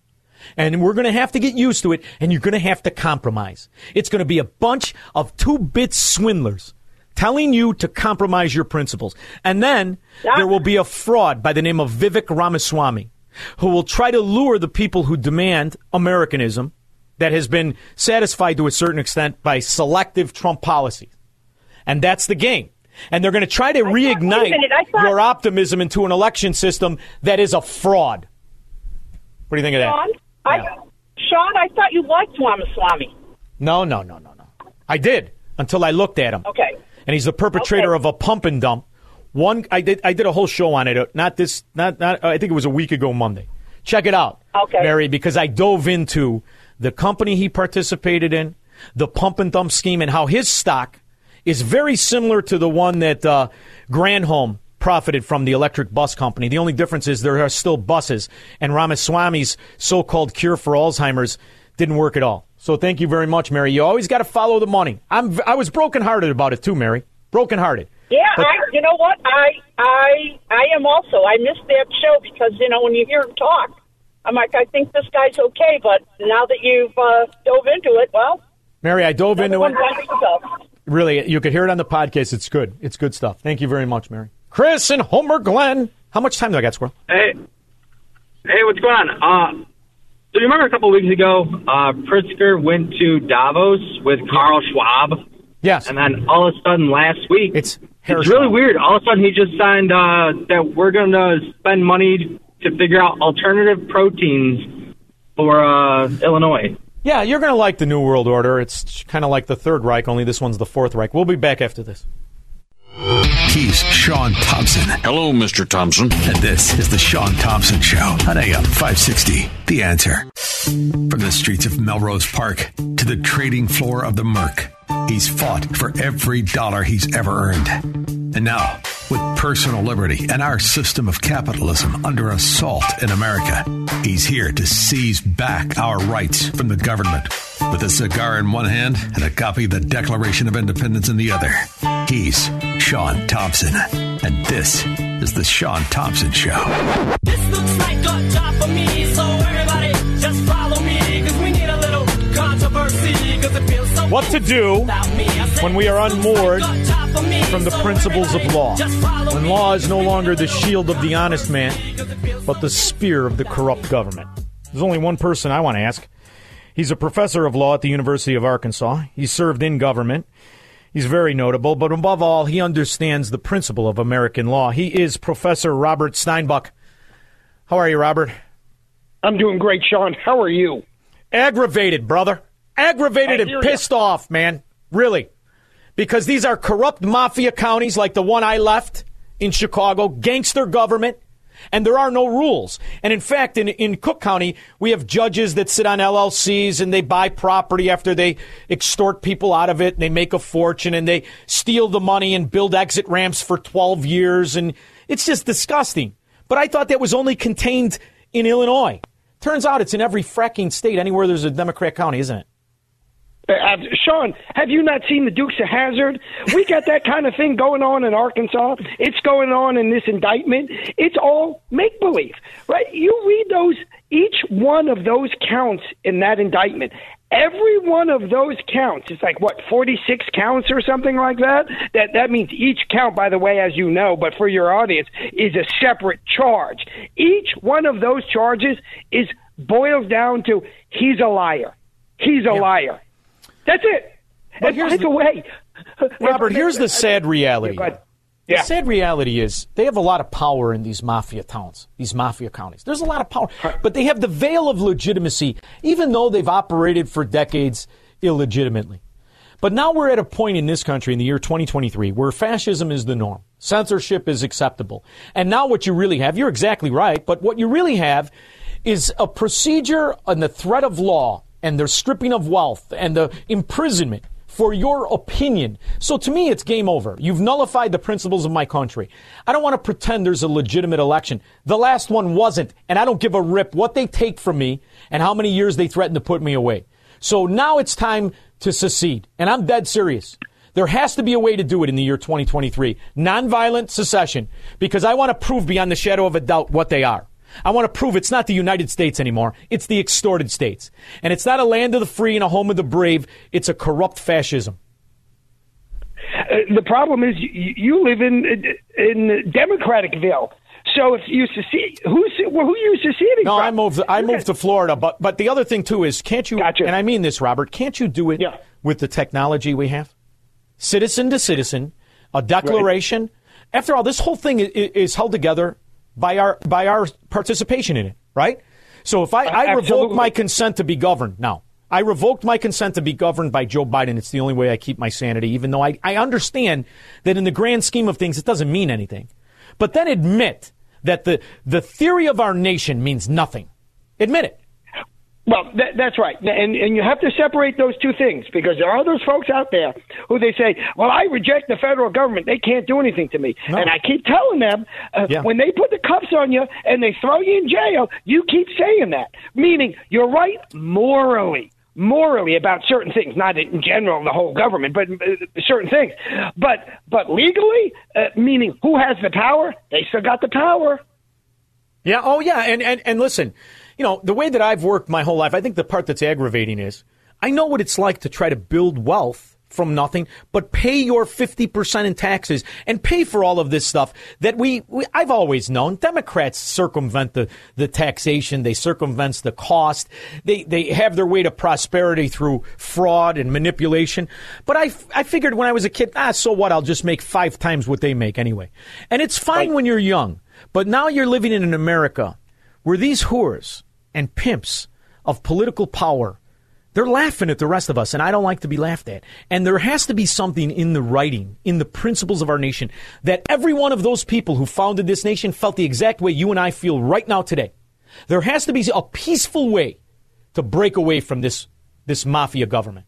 And we're going to have to get used to it, and you're going to have to compromise. It's going to be a bunch of two bit swindlers telling you to compromise your principles. And then there will be a fraud by the name of Vivek Ramaswamy who will try to lure the people who demand Americanism that has been satisfied to a certain extent by selective Trump policies. And that's the game. And they're going to try to reignite thought- your optimism into an election system that is a fraud. What do you think of that? Shaun, I, Shaun, I thought you liked Ramaswamy. No, no, no, no, no. I did until I looked at him. Okay. And he's the perpetrator of a pump and dump. One, I did, I did a whole show on it. uh, Not this, not, not. I think it was a week ago Monday. Check it out, Okay. Mary, because I dove into the company he participated in, the pump and dump scheme, and how his stock is very similar to the one that uh, Granholm profited from the electric bus company. The only difference is there are still buses, and Ramaswamy's so-called cure for Alzheimer's didn't work at all. So thank you very much, Mary. You always got to follow the money. I'm, I was brokenhearted about it too, Mary. Brokenhearted. Yeah, But- I, you know what? I, I, I am also. I missed that show because you know when you hear him talk, I'm like, I think this guy's okay. But now that you've uh, dove into it, well, Mary, I dove into it. Really, you could hear it on the podcast. It's good. It's good stuff. Thank you very much, Mary. Chris and Homer Glen. How much time do I got, Squirrel? Hey, hey, what's going on? Uh, so you remember a couple of weeks ago, uh, Pritzker went to Davos with Carl Schwab. Yes. And then all of a sudden last week, it's it's really weird. All of a sudden he just signed uh, that we're going to spend money to figure out alternative proteins for uh, Illinois. Yeah, you're going to like the New World Order. It's kind of like the Third Reich, only this one's the Fourth Reich. We'll be back after this. He's Shaun Thompson. Hello, Mr. Thompson. And this is the Shaun Thompson Show on AM 560. The answer. From the streets of Melrose Park to the trading floor of the Merc, he's fought for every dollar he's ever earned. And now, with personal liberty and our system of capitalism under assault in America, he's here to seize back our rights from the government. With a cigar in one hand and a copy of the Declaration of Independence in the other, he's Shaun Thompson. And this is The Shaun Thompson Show. This looks like a job for me, so everybody just follow me, What to do when we are unmoored from the principles of law. When law is no longer the shield of the honest man, but the spear of the corrupt government. There's only one person I want to ask. He's a professor of law at the University of Arkansas. He served in government. He's very notable, but above all, he understands the principle of American law. He is Professor Robert Steinbuch. How are you, Robert? I'm doing great, Shaun. How are you? Aggravated, brother. Aggravated and pissed off, man. Really. Because these are corrupt mafia counties like the one I left in Chicago, gangster government, and there are no rules. And in fact, in, in Cook County, we have judges that sit on LLCs and they buy property after they extort people out of it and they make a fortune and they steal the money and build exit ramps for 12 years. And it's just disgusting. But I thought that was only contained in Illinois. Turns out it's in every fracking state anywhere there's a Democrat county, isn't it? Uh, Shaun, have you not seen the Dukes of Hazzard? We got that kind of thing going on in Arkansas. It's going on in this indictment. It's all make believe, right? You read those, each one of those counts in that indictment. Every one of those counts is like what, 46 counts or something like that? That that means each count, by the way, as you know, but for your audience, is a separate charge. Each one of those charges is boils down to he's a liar. He's a liar. That's it. But and here's the- the way, Robert, here's the sad reality. Yeah, ahead. The sad reality is they have a lot of power in these mafia towns, these mafia counties. There's a lot of power, but they have the veil of legitimacy, even though they've operated for decades illegitimately. But now we're at a point in this country in the year 2023 where fascism is the norm. Censorship is acceptable. And now what you really have, you're exactly right, but what you really have is a procedure and the threat of law and the stripping of wealth and the imprisonment for your opinion. So to me, it's game over. You've nullified the principles of my country. I don't want to pretend there's a legitimate election. The last one wasn't, and I don't give a rip what they take from me and how many years they threaten to put me away. So now it's time to secede, and I'm dead serious. There has to be a way to do it in the year 2023. Nonviolent secession, because I want to prove beyond the shadow of a doubt what they are. I want to prove it's not the United States anymore. It's the extorted states. And it's not a land of the free and a home of the brave. It's a corrupt fascism. Uh, the problem is you, you live in in Democraticville. So if you secede, who's well, who you seceding No, from? I moved. I moved to Florida, but but the other thing too is, can't you? And I mean this, Robert. Can't you do it yeah. with the technology we have? Citizen to citizen, a declaration. After all, this whole thing is held together by our by our participation in it, right? So if I, I revoke my consent to be governed now, I revoked my consent to be governed by Joe Biden. It's the only way I keep my sanity, even though I, I understand that in the grand scheme of things, it doesn't mean anything. But then admit that the, the theory of our nation means nothing. Admit it. Well, that, that's right, and and you have to separate those two things because there are those folks out there who they say, "Well, I reject the federal government; they can't do anything to me." And I keep telling them, uh, Yeah. when they put the cuffs on you and they throw you in jail, you keep saying that, meaning you're right morally. Morally about certain things, not in general the whole government, but uh, certain things. But but legally, uh, meaning who has the power? They still got the power. Yeah. Oh, yeah. And, and, and listen, you know, the way that I've worked my whole life, I think the part that's aggravating is I know what it's like to try to build wealth from nothing, but pay your 50% in taxes and pay for all of this stuff that we, we I've always known. Democrats circumvent the, the taxation. They circumvent the cost. They, they have their way to prosperity through fraud and manipulation. But I, I figured when I was a kid, ah, so what? I'll just make five times what they make anyway. And it's fine when you're young, but now you're living in an America where these whores and pimps of political power they're laughing at the rest of us, and I don't like to be laughed at. And there has to be something in the writing, in the principles of our nation, that every one of those people who founded this nation felt the exact way you and I feel right now today. There has to be a peaceful way to break away from this, this mafia government.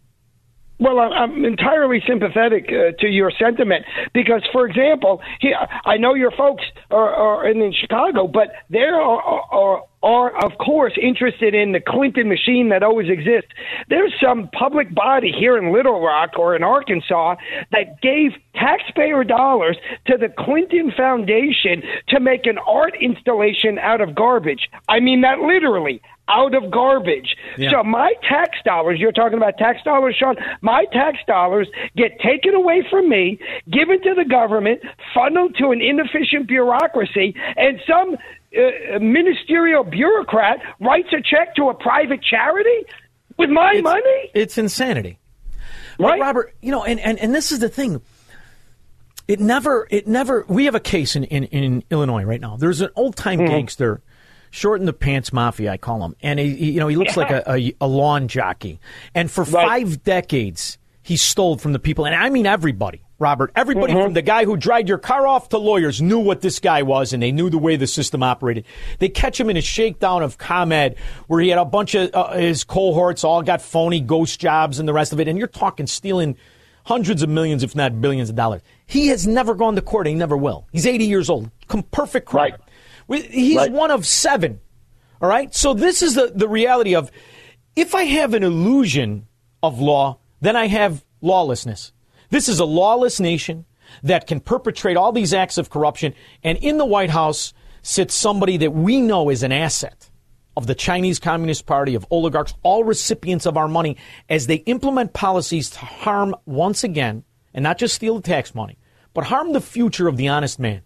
Well, I'm- entirely sympathetic uh, to your sentiment because, for example, here I know your folks are, are in, Chicago, but they are, are, are, of course, interested in the Clinton machine that always exists. There's some public body here in Little Rock or in Arkansas that gave taxpayer dollars to the Clinton Foundation to make an art installation out of garbage. I mean that literally out of garbage. Yeah. So my tax dollars, you're talking about tax dollars, Shaun, my tax dollars get taken away from me, given to the government, funneled to an inefficient bureaucracy, and some uh, ministerial bureaucrat writes a check to a private charity with my It's- money? It's insanity. Right? Robert, you know, and, and, and this is the thing. It never, it never, we have a case in, in, in Illinois right now. There's an old time Mm-hmm. gangster, short in the pants mafia, I call him. And he, he- you know, he looks like a, a, a lawn jockey. And for five decades, he stole from the people. And I mean everybody, Robert. Everybody Mm-hmm. from the guy who dried your car off to lawyers knew what this guy was and they knew the way the system operated. They catch him in a shakedown of ComEd where he had a bunch of uh, his cohorts all got phony ghost jobs and the rest of it. And you're talking stealing hundreds of millions, if not billions of dollars. He has never gone to court and he never will. He's 80 years old. Perfect crime. We- He's one of seven. All right? So this is the, the reality of if I have an illusion of law, then I have lawlessness. This is a lawless nation that can perpetrate all these acts of corruption. And in the White House sits somebody that we know is an asset of the Chinese Communist Party, of oligarchs, all recipients of our money, as they implement policies to harm once again, and not just steal the tax money, but harm the future of the honest man.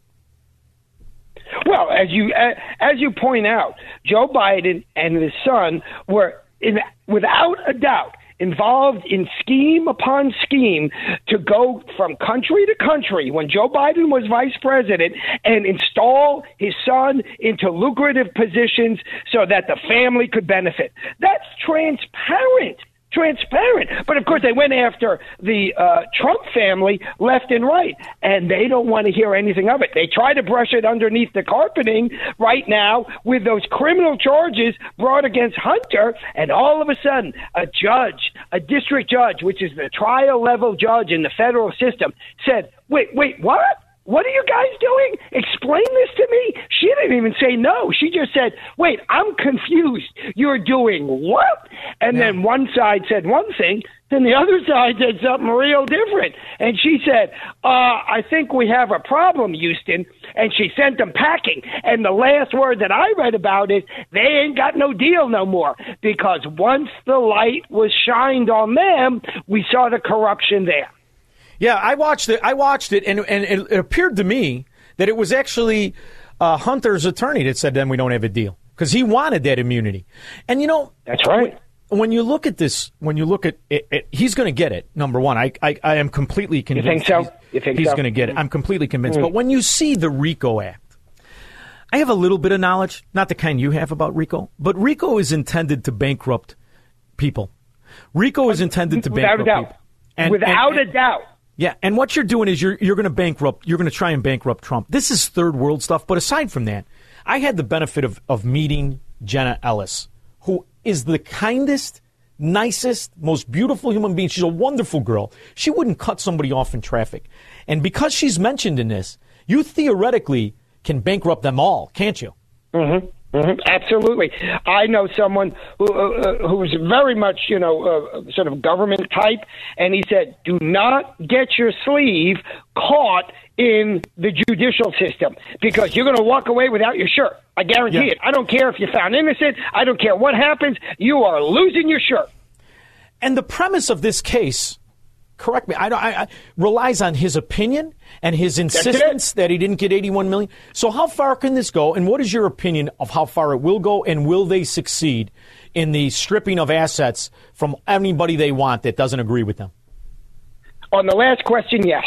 Well, as you as you point out, Joe Biden and his son were, in, without a doubt, involved in scheme upon scheme to go from country to country when Joe Biden was vice president and install his son into lucrative positions so that the family could benefit. That's transparent. Transparent, but of course they went after the uh, Trump family left and right, and they don't want to hear anything of it. They try to brush it underneath the carpeting right now with those criminal charges brought against Hunter, and all of a sudden, a judge, a district judge, which is the trial level judge in the federal system, said, "Wait, wait, what?" What are you guys doing? Explain this to me. She didn't even say no. She just said, Wait, I'm confused. You're doing what? And then one side said one thing, then the other side said something real different. And she said, uh, I think we have a problem, Houston. And she sent them packing. And the last word that I read about is they ain't got no deal no more. Because once the light was shined on them, we saw the corruption there. Yeah, I watched it. I watched it, and and it, it appeared to me that it was actually uh, Hunter's attorney that said, "Then we don't have a deal," because he wanted that immunity. And you know, that's right. When, when you look at this, when you look at it, it he's going to get it. Number one, I, I I am completely convinced. You think so? He's, You think he's so? going to get it? I'm completely convinced. Mm. But when you see the RICO Act, I have a little bit of knowledge, not the kind you have about RICO, but RICO is intended to bankrupt people. RICO is intended to Without a bankrupt doubt. people. Without a doubt. Yeah, and what you're doing is you're you're going to bankrupt. You're going to try and bankrupt Trump. This is third world stuff. But aside from that, I had the benefit of of meeting Jenna Ellis, who is the kindest, nicest, most beautiful human being. She's a wonderful girl. She wouldn't cut somebody off in traffic, and because she's mentioned in this, you theoretically can bankrupt them all, can't you? hmm hmm Absolutely. I know someone who uh, who's very much, you know, uh, sort of government type, and he said, "Do not get your sleeve caught in the judicial system because you're going to walk away without your shirt. I guarantee Yeah. it. I don't care if you're found innocent. I don't care what happens. You are losing your shirt." And the premise of this case, correct me, I, don't- I, I relies on his opinion and his insistence that he didn't get 81 million. So how far can this go? And what is your opinion of how far it will go? And will they succeed in the stripping of assets from anybody they want that doesn't agree with them? On the last question, yes.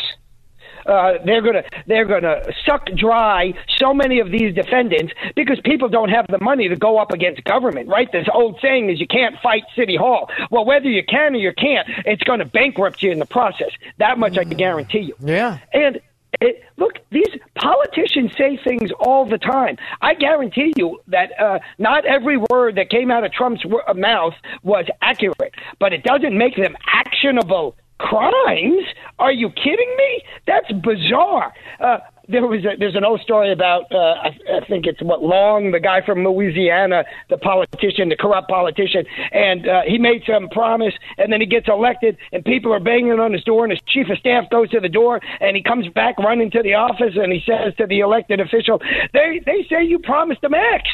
Uh, they're gonna they're gonna suck dry so many of these defendants because people don't have the money to go up against government, right? This old saying is you can't fight City Hall. Well, whether you can or you can't, it's going to bankrupt you in the process. That much I can guarantee you. Yeah. And it, look, these politicians say things all the time. I guarantee you that uh, not every word that came out of Trump's w- mouth was accurate, but it doesn't make them actionable crimes. Are you kidding me? That's bizarre. Uh, there was a, there's an old story about uh, I, I think it's what Long, the guy from Louisiana, the politician, the corrupt politician, and uh, he made some promise, and then he gets elected, and people are banging on his door, and his chief of staff goes to the door, and he comes back running to the office, and he says to the elected official, "They they say you promised them X,"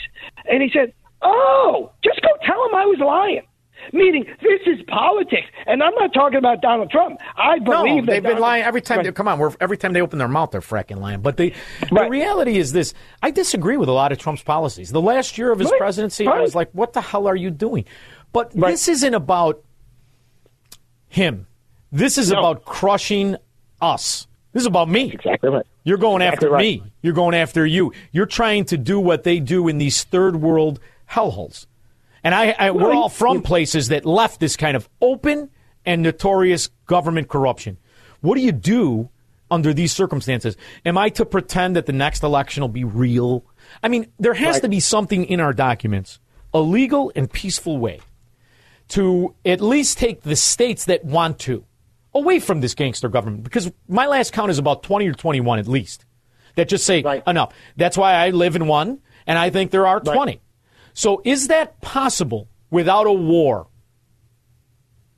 and he said, "Oh, just go tell him I was lying." Meaning, this is politics, and I'm not talking about Donald Trump. I believe no, they've been Donald- lying every time. They, come on, we're, every time they open their mouth, they're fracking lying. But the the reality is this: I disagree with a lot of Trump's policies. The last year of his Right. presidency, I was like, "What the hell are you doing?" But this isn't about him. This is about crushing us. This is about me. Exactly right. You're going Exactly after right. me. You're going after you. You're trying to do what they do in these third world hellholes. And I, I we're all from places that left this kind of open and notorious government corruption. What do you do under these circumstances? Am I to pretend that the next election will be real? I mean, there has Right. to be something in our documents, a legal and peaceful way to at least take the states that want to away from this gangster government. Because my last count is about 20 or 21 at least that just say right. enough. That's why I live in one, and I think there are 20. So is that possible without a war?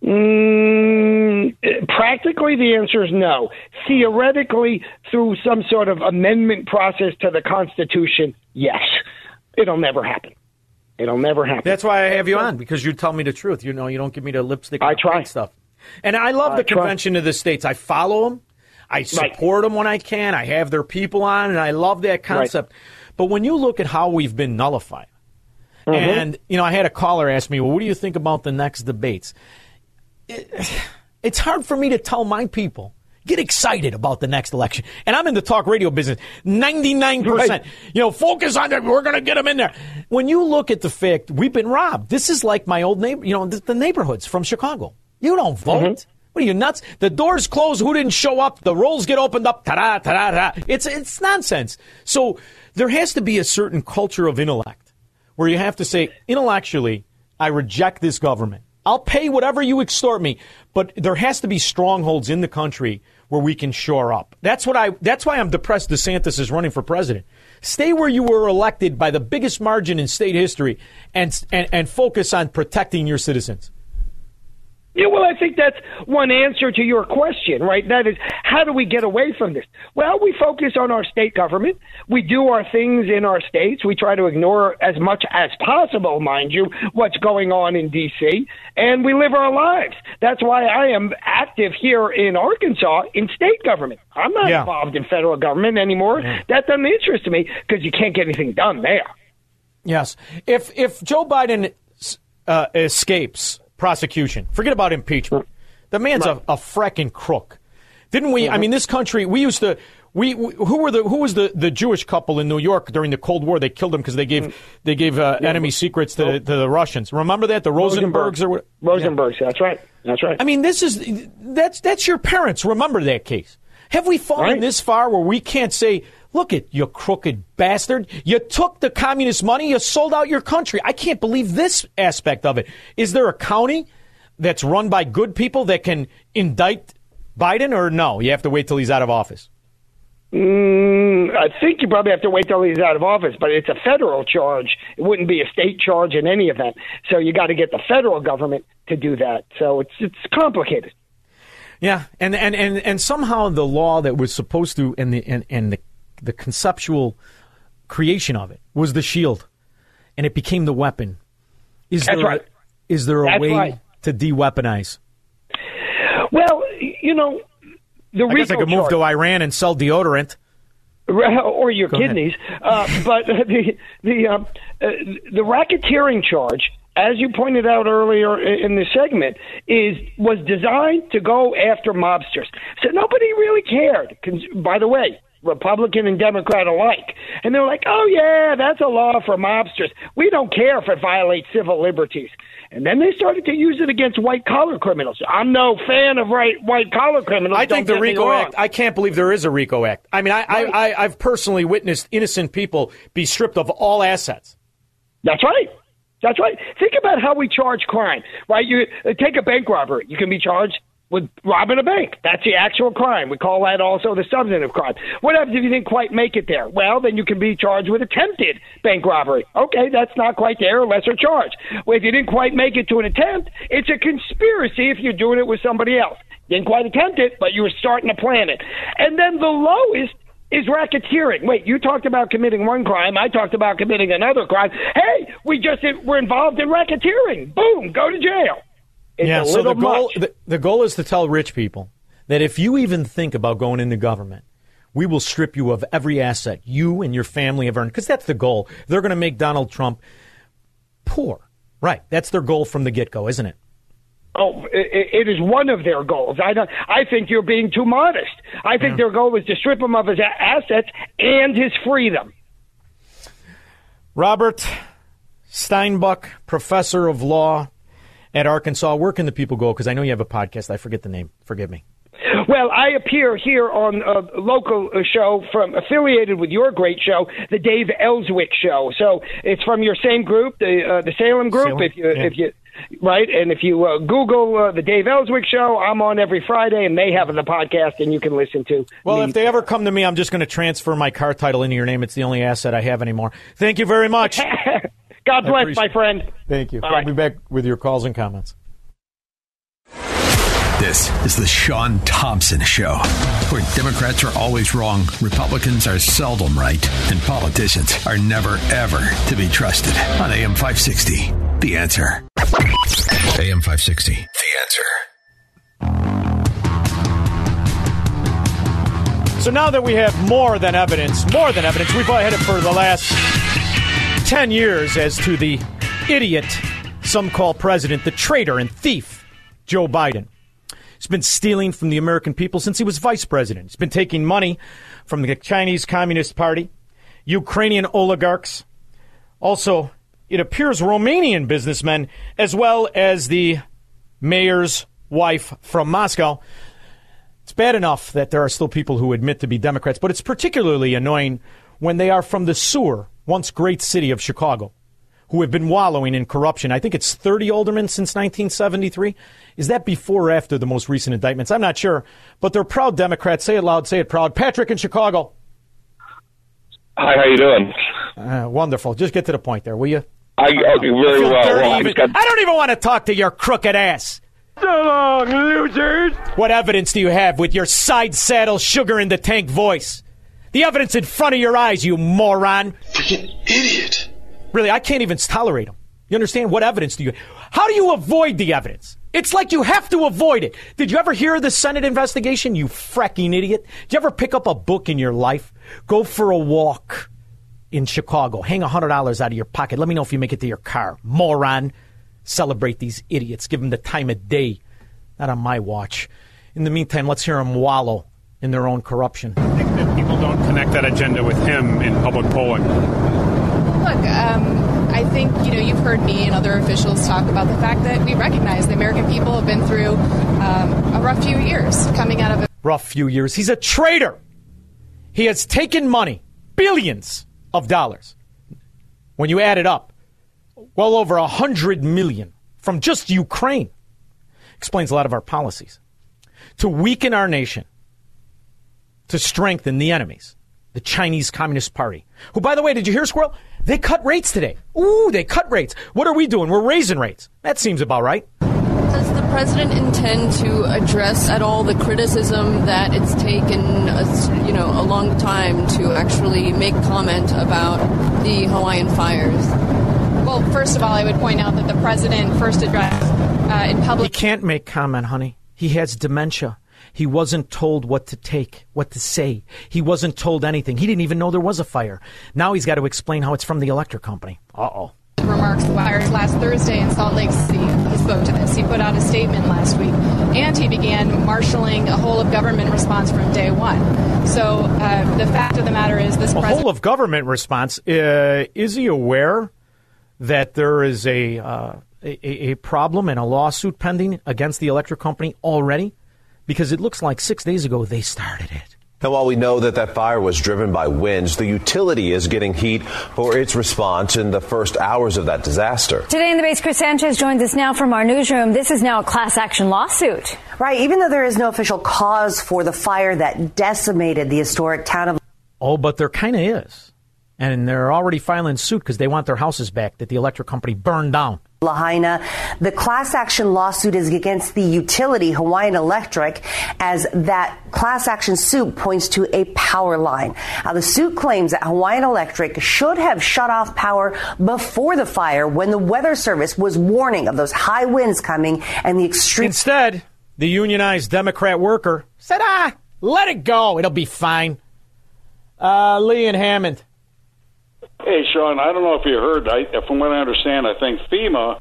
Mm, practically, the answer is no. Theoretically, through some sort of amendment process to the Constitution, yes. It'll never happen. It'll never happen. That's why I have you on because you tell me the truth. You know, you don't give me the lipstick. I try stuff. And I love I the try. convention of the states. I follow them. I support them when I can. I have their people on, and I love that concept. But when you look at how we've been nullified, Mhm. and you know, I had a caller ask me, "Well, what do you think about the next debates?" It- it's hard for me to tell my people get excited about the next election. And I'm in the talk radio business. 99%. You know, focus on it. We're going to get them in there. When you look at the fact we've been robbed, this is like my old neighbor, you know, the, the neighborhoods from Chicago. You don't vote. What are you nuts? The doors close. Who didn't show up? The rolls get opened up. Ta-da, ta-da, ta. It's it's nonsense. So there has to be a certain culture of intellect where you have to say intellectually, I reject this government. I'll pay whatever you extort me, but there has to be strongholds in the country where we can shore up. That's what I. That's why I'm depressed. DeSantis is running for president. Stay where you were elected by the biggest margin in state history, and and, and focus on protecting your citizens. Yeah, well, I think that's one answer to your question, right? That is, how do we get away from this? Well, we focus on our state government. We do our things in our states. We try to ignore as much as possible, mind you, what's going on in D.C., and we live our lives. That's why I am active here in Arkansas in state government. I'm not Yeah. involved in federal government anymore. That doesn't interest me because you can't get anything done there. Yes. If if Joe Biden uh, escapes prosecution, forget about impeachment. The man's a, a fracking crook. Didn't we? I mean, this country. We used to. We, who were the who was the, the Jewish couple in New York during the Cold War? They killed them because they gave they gave uh, enemy secrets to, to the Russians. Remember that the Rosenbergs or what? Rosenbergs. That's right. That's right. I mean, this is that's that's your parents. Remember that case. Have we fallen this far where we can't say, "Look at you crooked bastard! You took the communist money. You sold out your country." I can't believe this aspect of it. Is there a county that's run by good people that can indict Biden, or no? You have to wait till he's out of office. Mm, I think you probably have to wait till he's out of office, but it's a federal charge. It wouldn't be a state charge in any event. So you got to get the federal government to do that. So it's it's complicated. Yeah, and and and, and somehow the law that was supposed to and the and, and the the conceptual creation of it was the shield, and it became the weapon. Is That's there right. a, is there a That's way right. to de-weaponize? Well, you know, the I guess I could move to Iran and sell deodorant. or your Go kidneys. Uh, but the the um, uh, the racketeering charge, as you pointed out earlier in the segment, is was designed to go after mobsters. So nobody really cared. By the way. Republican and Democrat alike. And they're like, oh, yeah, that's a law for mobsters. We don't care if it violates civil liberties. And then they started to use it against white collar criminals. I'm no fan of right, white collar criminals. I think the RICO. Act. I can't believe there is a RICO Act. I mean, I, I, I I've personally witnessed innocent people be stripped of all assets. That's right. That's right. Think about how we charge crime, right? You uh, take a bank robbery. You can be charged with robbing a bank. That's the actual crime. We call that also the substantive crime. What happens if you didn't quite make it there? Well, then you can be charged with attempted bank robbery. Okay, that's not quite there, a lesser charge. Well, if you didn't quite make it to an attempt, it's a conspiracy if you're doing it with somebody else. Didn't quite attempt it, but you were starting to plan it. And then the lowest is racketeering. Wait, you talked about committing one crime. I talked about committing another crime. Hey, we just were involved in racketeering. Boom, go to jail. It's yeah, so the goal the, the goal is to tell rich people that if you even think about going into government, we will strip you of every asset you and your family have earned because that's the goal. They're going to make Donald Trump poor. Right. That's their goal from the get-go, isn't it? Oh, it, it is one of their goals. I don't. I think you're being too modest. I think their goal is to strip him of his assets and his freedom. Robert Steinbuch, professor of law at Arkansas. Where can the people go? Because I know you have a podcast. I forget the name. Forgive me. Well, I appear here on a local uh, show from affiliated with your great show, the Dave Elswick Show. So it's from your same group, the uh, the Salem Group. Salem, If you yeah. if you right, and if you uh, Google uh, the Dave Elswick Show, I'm on every Friday, and they have the podcast, and you can listen to. Well, me. if they ever come to me, I'm just going to transfer my car title into your name. It's the only asset I have anymore. Thank you very much. God I bless, my friend. Thank you. Bye. I'll be back with your calls and comments. This is the Shaun Thompson Show, where Democrats are always wrong, Republicans are seldom right, and politicians are never, ever to be trusted. On AM 560, The Answer. AM 560, The Answer. So now that we have more than evidence, more than evidence, we've had it for the last 10 years as to the idiot, some call president, the traitor and thief, Joe Biden. He's been stealing from the American people since he was vice president. He's been taking money from the Chinese Communist Party, Ukrainian oligarchs, also, it appears Romanian businessmen, as well as the mayor's wife from Moscow. It's bad enough that there are still people who admit to be Democrats, but it's particularly annoying when they are from the sewer, once great city of Chicago, who have been wallowing in corruption. I think it's 30 aldermen since 1973. Is that before or after the most recent indictments? I'm not sure, but they're proud Democrats. Say it loud, say it proud. Patrick in Chicago. Hi, how you doing? Uh, wonderful. Just get to the point there, will you? I oh, very feel well. well I even- got, I don't even want to talk to your crooked ass. so long, losers. What evidence do you have with your side saddle sugar in the tank voice? The evidence in front of your eyes, you moron. Freaking idiot. Really, I can't even tolerate him. You understand? What evidence do you How do you avoid the evidence? It's like you have to avoid it. Did you ever hear of the Senate investigation, you fracking idiot? Did you ever pick up a book in your life? Go for a walk in Chicago. Hang $100 out of your pocket. Let me know if you make it to your car. Moron. Celebrate these idiots. Give them the time of day. Not on my watch. In the meantime, let's hear them wallow in their own corruption. That connect that agenda with him in public polling. Look, um, I think you know you've heard me and other officials talk about the fact that we recognize the American people have been through um, a rough few years coming out of a rough few years. He's a traitor. He has taken money, billions of dollars. When you add it up, well over a hundred million from just Ukraine. Explains a lot of our policies. To weaken our nation, to strengthen the enemies, the Chinese Communist Party. Who, by the way, did you hear, Squirrel? They cut rates today. Ooh, they cut rates. What are we doing? We're raising rates. That seems about right. Does the president intend to address at all the criticism that it's taken, a, you know, a long time to actually make comment about the Hawaiian fires? well. First of all, I would point out that the president first addressed uh, in public. He can't make comment, honey. He has dementia. He wasn't told what to take, what to say. He wasn't told anything. He didn't even know there was a fire. Now he's got to explain how it's from the electric company. Uh oh. remarks fires last Thursday in Salt Lake City. He spoke to this. He put out a statement last week, and he began marshaling a whole of government response from day one. So uh, the fact of the matter is, this A president. whole of government response. Uh, is he aware that there is a, uh, a a problem and a lawsuit pending against the electric company already? Because it looks like six days ago they started it. And while we know that that fire was driven by winds, the utility is getting heat for its response in the first hours of that disaster. Today in the base, Chris Sanchez joins us now from our newsroom. This is now a class action lawsuit. Right, even though there is no official cause for the fire that decimated the historic town of. Oh, but there kind of is. And they're already filing suit because they want their houses back that the electric company burned down. Lahaina. The class action lawsuit is against the utility Hawaiian Electric as that class action suit points to a power line. Now, the suit claims that Hawaiian Electric should have shut off power before the fire when the weather service was warning of those high winds coming and the extreme. Instead, the unionized Democrat worker said, ah, let it go. It'll be fine. Uh, Lee and Hammond. Hey, Shaun, I don't know if you heard. I, from what I understand, I think FEMA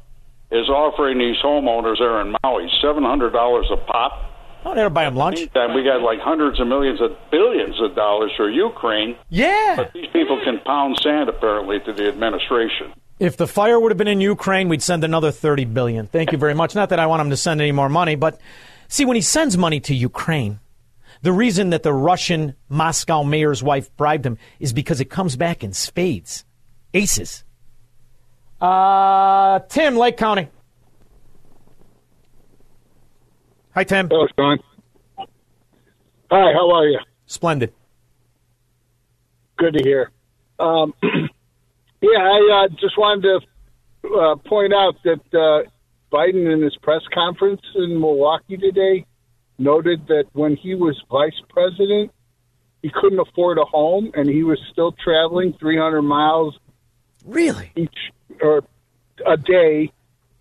is offering these homeowners there in Maui seven hundred dollars a pop. Oh, they'll buy them lunch. Meantime, we got like hundreds of millions of billions of dollars for Ukraine. Yeah. But these people can pound sand apparently to the administration. If the fire would have been in Ukraine, we'd send another 30 billion. Thank you very much. Not that I want him to send any more money, but see when he sends money to Ukraine, the reason that the Russian Moscow mayor's wife bribed him is because it comes back in spades, aces. Uh, Tim, Lake County. Hi, Tim. Hello, Shaun. Hi, how are you? Splendid. Good to hear. Um, yeah, I uh, just wanted to uh, point out that uh, Biden, in his press conference in Milwaukee today, noted that when he was vice president, he couldn't afford a home, and he was still traveling 300 miles. Really? Each or a day,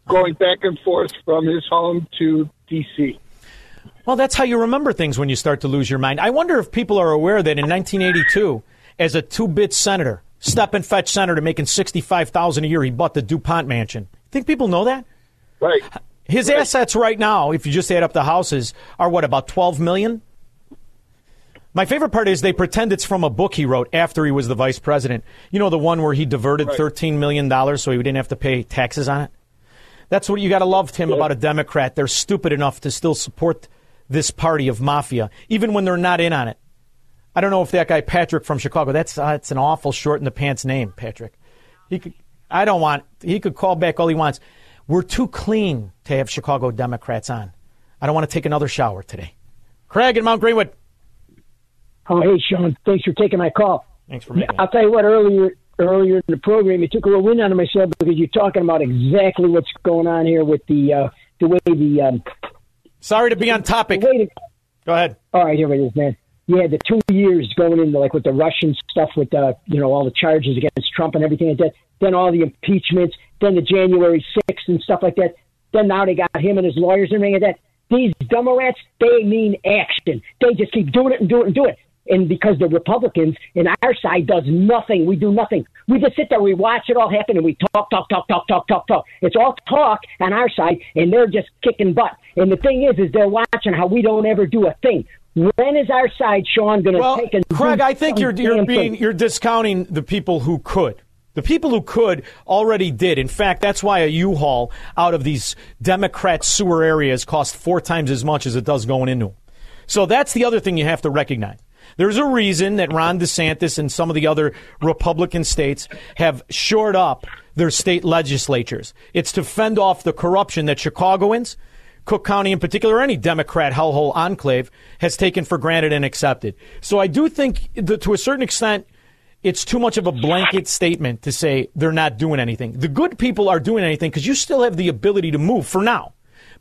going back and forth from his home to D.C. Well, that's how you remember things when you start to lose your mind. I wonder if people are aware that in 1982, as a two-bit senator, step and fetch senator making 65000 a year, he bought the DuPont mansion. Think people know that? Right. His right. assets right now, if you just add up the houses, are what, about 12 million? My favorite part is they pretend it's from a book he wrote after he was the vice president. You know, the one where he diverted right. $13 million so he didn't have to pay taxes on it? That's what you got to love, Tim, yeah. about a Democrat. They're stupid enough to still support this party of mafia, even when they're not in on it. I don't know if that guy Patrick from Chicago. That's uh, that's an awful short in the pants name, Patrick. He could. I don't want. He could call back all he wants. We're too clean to have Chicago Democrats on. I don't want to take another shower today. Craig in Mount Greenwood. Oh, hey, Shaun. Thanks for taking my call. Thanks for making. I'll tell you what. Earlier, earlier in the program, you took a real wind out of my myself because you're talking about exactly what's going on here with the uh, the way the um, Sorry to be on topic. To, Go ahead. All right, here it is, man. Yeah, the two years going into like with the Russian stuff, with uh, you know all the charges against Trump and everything like that. Then all the impeachments. Then the January and stuff like that. Then now they got him and his lawyers and everything like that. These dumber they mean action. They just keep doing it and doing it and doing it. And because the Republicans in our side does nothing, we do nothing. We just sit there, we watch it all happen, and we talk, talk, talk, talk, talk, talk, talk. It's all talk on our side, and they're just kicking butt. And the thing is, is they're watching how we don't ever do a thing. When is our side, Shaun, going to well, take and Craig? I think you're you're being thing? you're discounting the people who could. The people who could already did. In fact, that's why a U-Haul out of these Democrat sewer areas costs four times as much as it does going into them. So that's the other thing you have to recognize. There's a reason that Ron DeSantis and some of the other Republican states have shored up their state legislatures. It's to fend off the corruption that Chicagoans, Cook County in particular, any Democrat hellhole enclave has taken for granted and accepted. So I do think that to a certain extent, it's too much of a blanket statement to say they're not doing anything. The good people are doing anything because you still have the ability to move for now.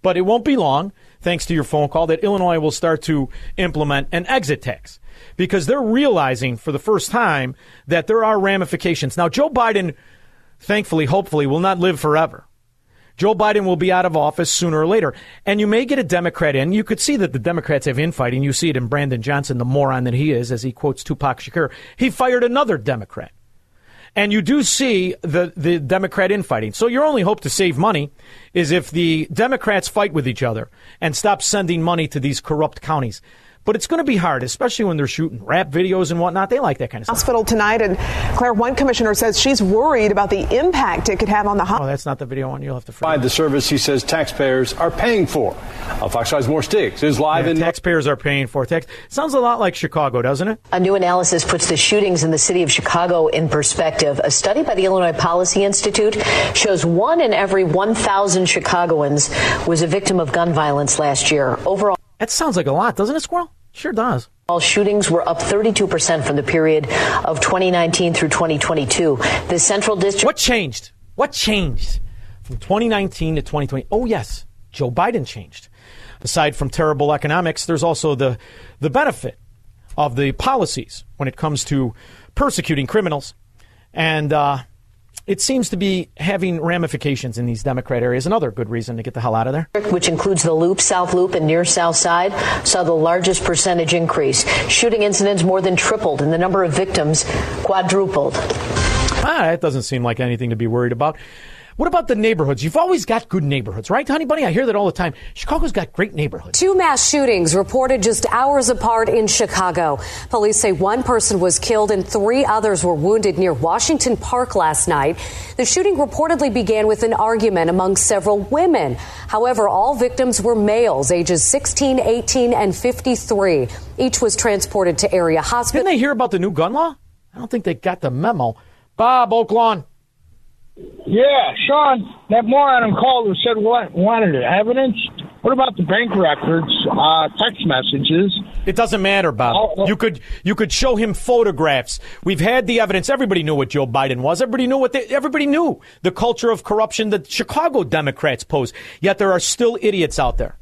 But it won't be long, thanks to your phone call, that Illinois will start to implement an exit tax because they're realizing for the first time that there are ramifications. Now, Joe Biden, thankfully, hopefully, will not live forever. Joe Biden will be out of office sooner or later. And you may get a Democrat in. You could see that the Democrats have infighting. You see it in Brandon Johnson, the moron that he is, as he quotes Tupac Shakur. He fired another Democrat. And you do see the, the Democrat infighting. So your only hope to save money is if the Democrats fight with each other and stop sending money to these corrupt counties. But it's going to be hard, especially when they're shooting rap videos and whatnot. They like that kind of stuff. Hospital tonight, and Claire, one commissioner says she's worried about the impact it could have on the hospital. Oh, that's not the video one. You'll have to. Provide the service he says taxpayers are paying for. Uh, Fox News Morse Diggs is live Yeah, in. taxpayers are paying for tax. Sounds a lot like Chicago, doesn't it? A new analysis puts the shootings in the city of Chicago in perspective. A study by the Illinois Policy Institute shows one in every 1,000 Chicagoans was a victim of gun violence last year. Overall, that sounds like a lot, doesn't it, Squirrel? Sure does. All shootings were up 32% from the period of 2019 through 2022. The Central District. What changed? What changed from 2019 to 2020? Oh, yes, Joe Biden changed. Aside from terrible economics, there's also the, the benefit of the policies when it comes to persecuting criminals. And uh, it seems to be having ramifications in these Democrat areas. Another good reason to get the hell out of there. which includes the Loop, South Loop, and near South Side, saw the largest percentage increase. Shooting incidents more than tripled, and the number of victims quadrupled. Ah, that doesn't seem like anything to be worried about. What about the neighborhoods? You've always got good neighborhoods, right, honey bunny? I hear that all the time. Chicago's got great neighborhoods. Two mass shootings reported just hours apart in Chicago. Police say one person was killed and three others were wounded near Washington Park last night. The shooting reportedly began with an argument among several women. However, all victims were males, ages 16, 18, and 53. Each was transported to area hospital. Didn't they hear about the new gun law? I don't think they got the memo. Bob Oaklawn. Yeah, Shaun, that moron on call who said what wanted it. evidence. What about the bank records, uh, text messages? It doesn't matter, Bob. You could you could show him photographs. We've had the evidence. Everybody knew what Joe Biden was. Everybody knew what they, everybody knew the culture of corruption that Chicago Democrats pose. Yet there are still idiots out there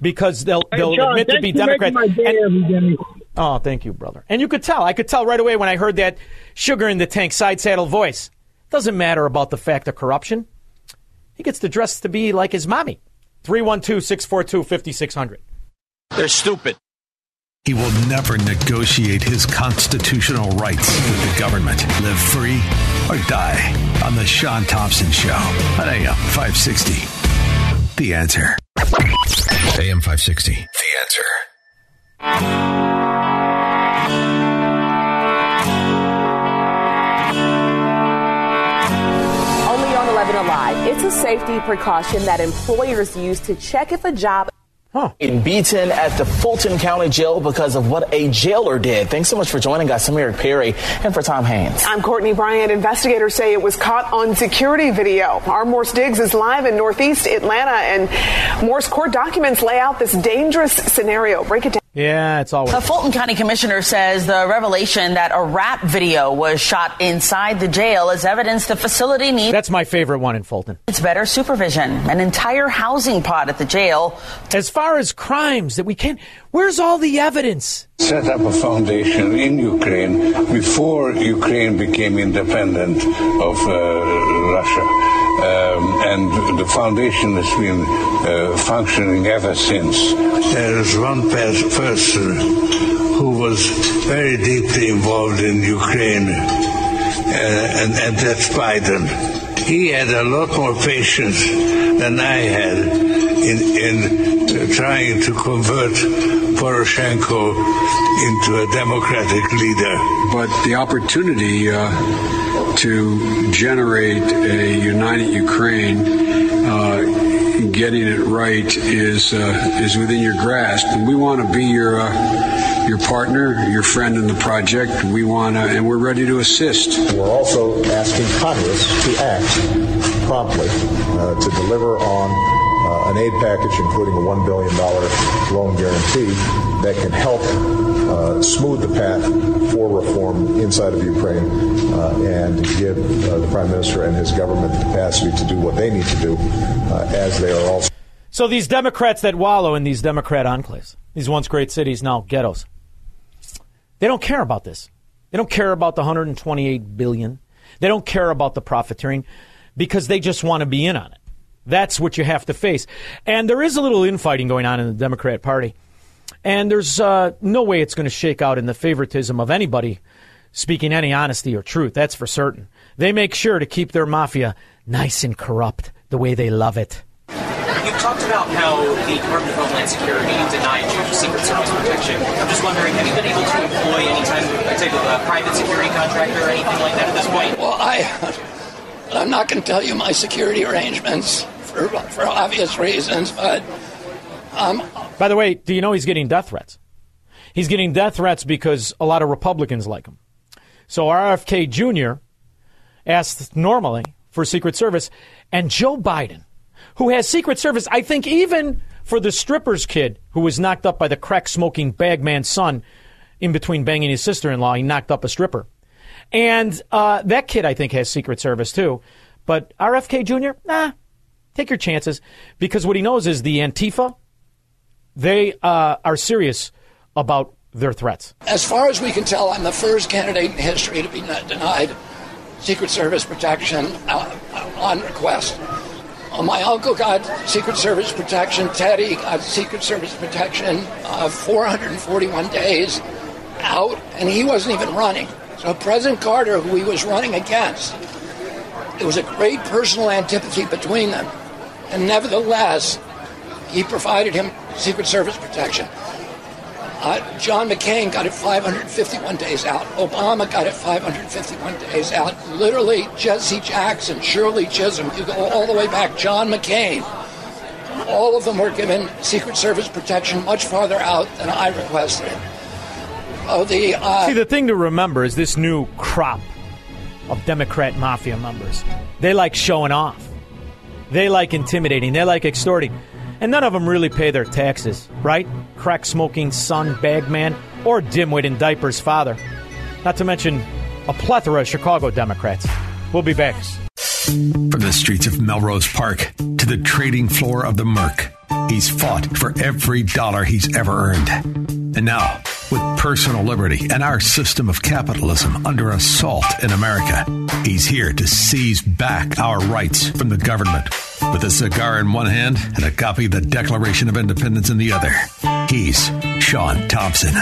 because they'll they'll Shaun, admit to be Democrats. And- oh, thank you, brother. And you could tell. I could tell right away when I heard that sugar in the tank side saddle voice. Doesn't matter about the fact of corruption. He gets to dress to be like his mommy. 312 642 5600. They're stupid. He will never negotiate his constitutional rights with the government. Live free or die on The Shaun Thompson Show on AM 560. The answer. AM 560. The answer. Alive. It's a safety precaution that employers use to check if a job. In beaten at the Fulton County Jail because of what a jailer did. Thanks so much for joining us. I'm Eric Perry and for Tom Haynes. I'm Courtney Bryant. Investigators say it was caught on security video. Our Morse Diggs is live in Northeast Atlanta, and Morse court documents lay out this dangerous scenario. Break it down. Yeah, it's always. The Fulton County Commissioner says the revelation that a rap video was shot inside the jail is evidence the facility needs. That's my favorite one in Fulton. It's better supervision. An entire housing pod at the jail. As far as crimes that we can't, where's all the evidence? set up a foundation in Ukraine before Ukraine became independent of uh, Russia. Um, and the foundation has been uh, functioning ever since. There is one pers- person who was very deeply involved in Ukraine, uh, and, and that's Biden. He had a lot more patience than I had in, in uh, trying to convert Poroshenko into a democratic leader. But the opportunity uh, to generate a united Ukraine, uh, getting it right, is uh, is within your grasp, and we want to be your uh, your partner, your friend in the project. We want to, and we're ready to assist. We're also asking Congress to act promptly uh, to deliver on uh, an aid package, including a $1 billion loan guarantee that can help uh, smooth the path for reform inside of Ukraine uh, and give uh, the Prime Minister and his government the capacity to do what they need to do as they are also. So these Democrats that wallow in these Democrat enclaves, these once great cities, now ghettos, they don't care about this. They don't care about the 128 billion. They don't care about the profiteering because they just want to be in on it. That's what you have to face. And there is a little infighting going on in the Democrat Party. And there's uh, no way it's going to shake out in the favoritism of anybody speaking any honesty or truth. That's for certain. They make sure to keep their mafia nice and corrupt the way they love it. you've talked about how the Department of Homeland Security denied you Secret Service protection. I'm just wondering, have you been able to employ any type of, type of uh, private security contractor or anything like that at this point? Well, I, I'm not going to tell you my security arrangements for, for obvious reasons, but um, By the way, do you know he's getting death threats? He's getting death threats because a lot of Republicans like him. So RFK Jr. asked normally for Secret Service, and Joe Biden, who has Secret Service, I think even for the stripper's kid who was knocked up by the crack smoking bagman's son in between banging his sister in law, he knocked up a stripper. And uh, that kid, I think, has Secret Service too. But RFK Jr., nah, take your chances because what he knows is the Antifa, they uh, are serious about their threats. as far as we can tell, I'm the first candidate in history to be denied Secret Service protection uh, on request. Uh, my uncle got Secret Service protection. Teddy got Secret Service protection uh, 441 days out, and he wasn't even running. So President Carter, who he was running against, it was a great personal antipathy between them. And nevertheless, he provided him Secret Service protection. Uh, John McCain got it 551 days out. Obama got it 551 days out. Literally, Jesse Jackson, Shirley Chisholm, you go all the way back, John McCain. All of them were given Secret Service protection much farther out than I requested. Oh, the uh, See, the thing to remember is this new crop of Democrat mafia members. They like showing off. They like intimidating. They like extorting. And none of them really pay their taxes, right? Crack smoking son, bagman, or dimwit in diapers father. Not to mention a plethora of Chicago Democrats. We'll be back. From the streets of Melrose Park to the trading floor of the Merc, he's fought for every dollar he's ever earned. And now, with personal liberty and our system of capitalism under assault in America, he's here to seize back our rights from the government. With a cigar in one hand and a copy of the Declaration of Independence in the other, he's Shaun Thompson.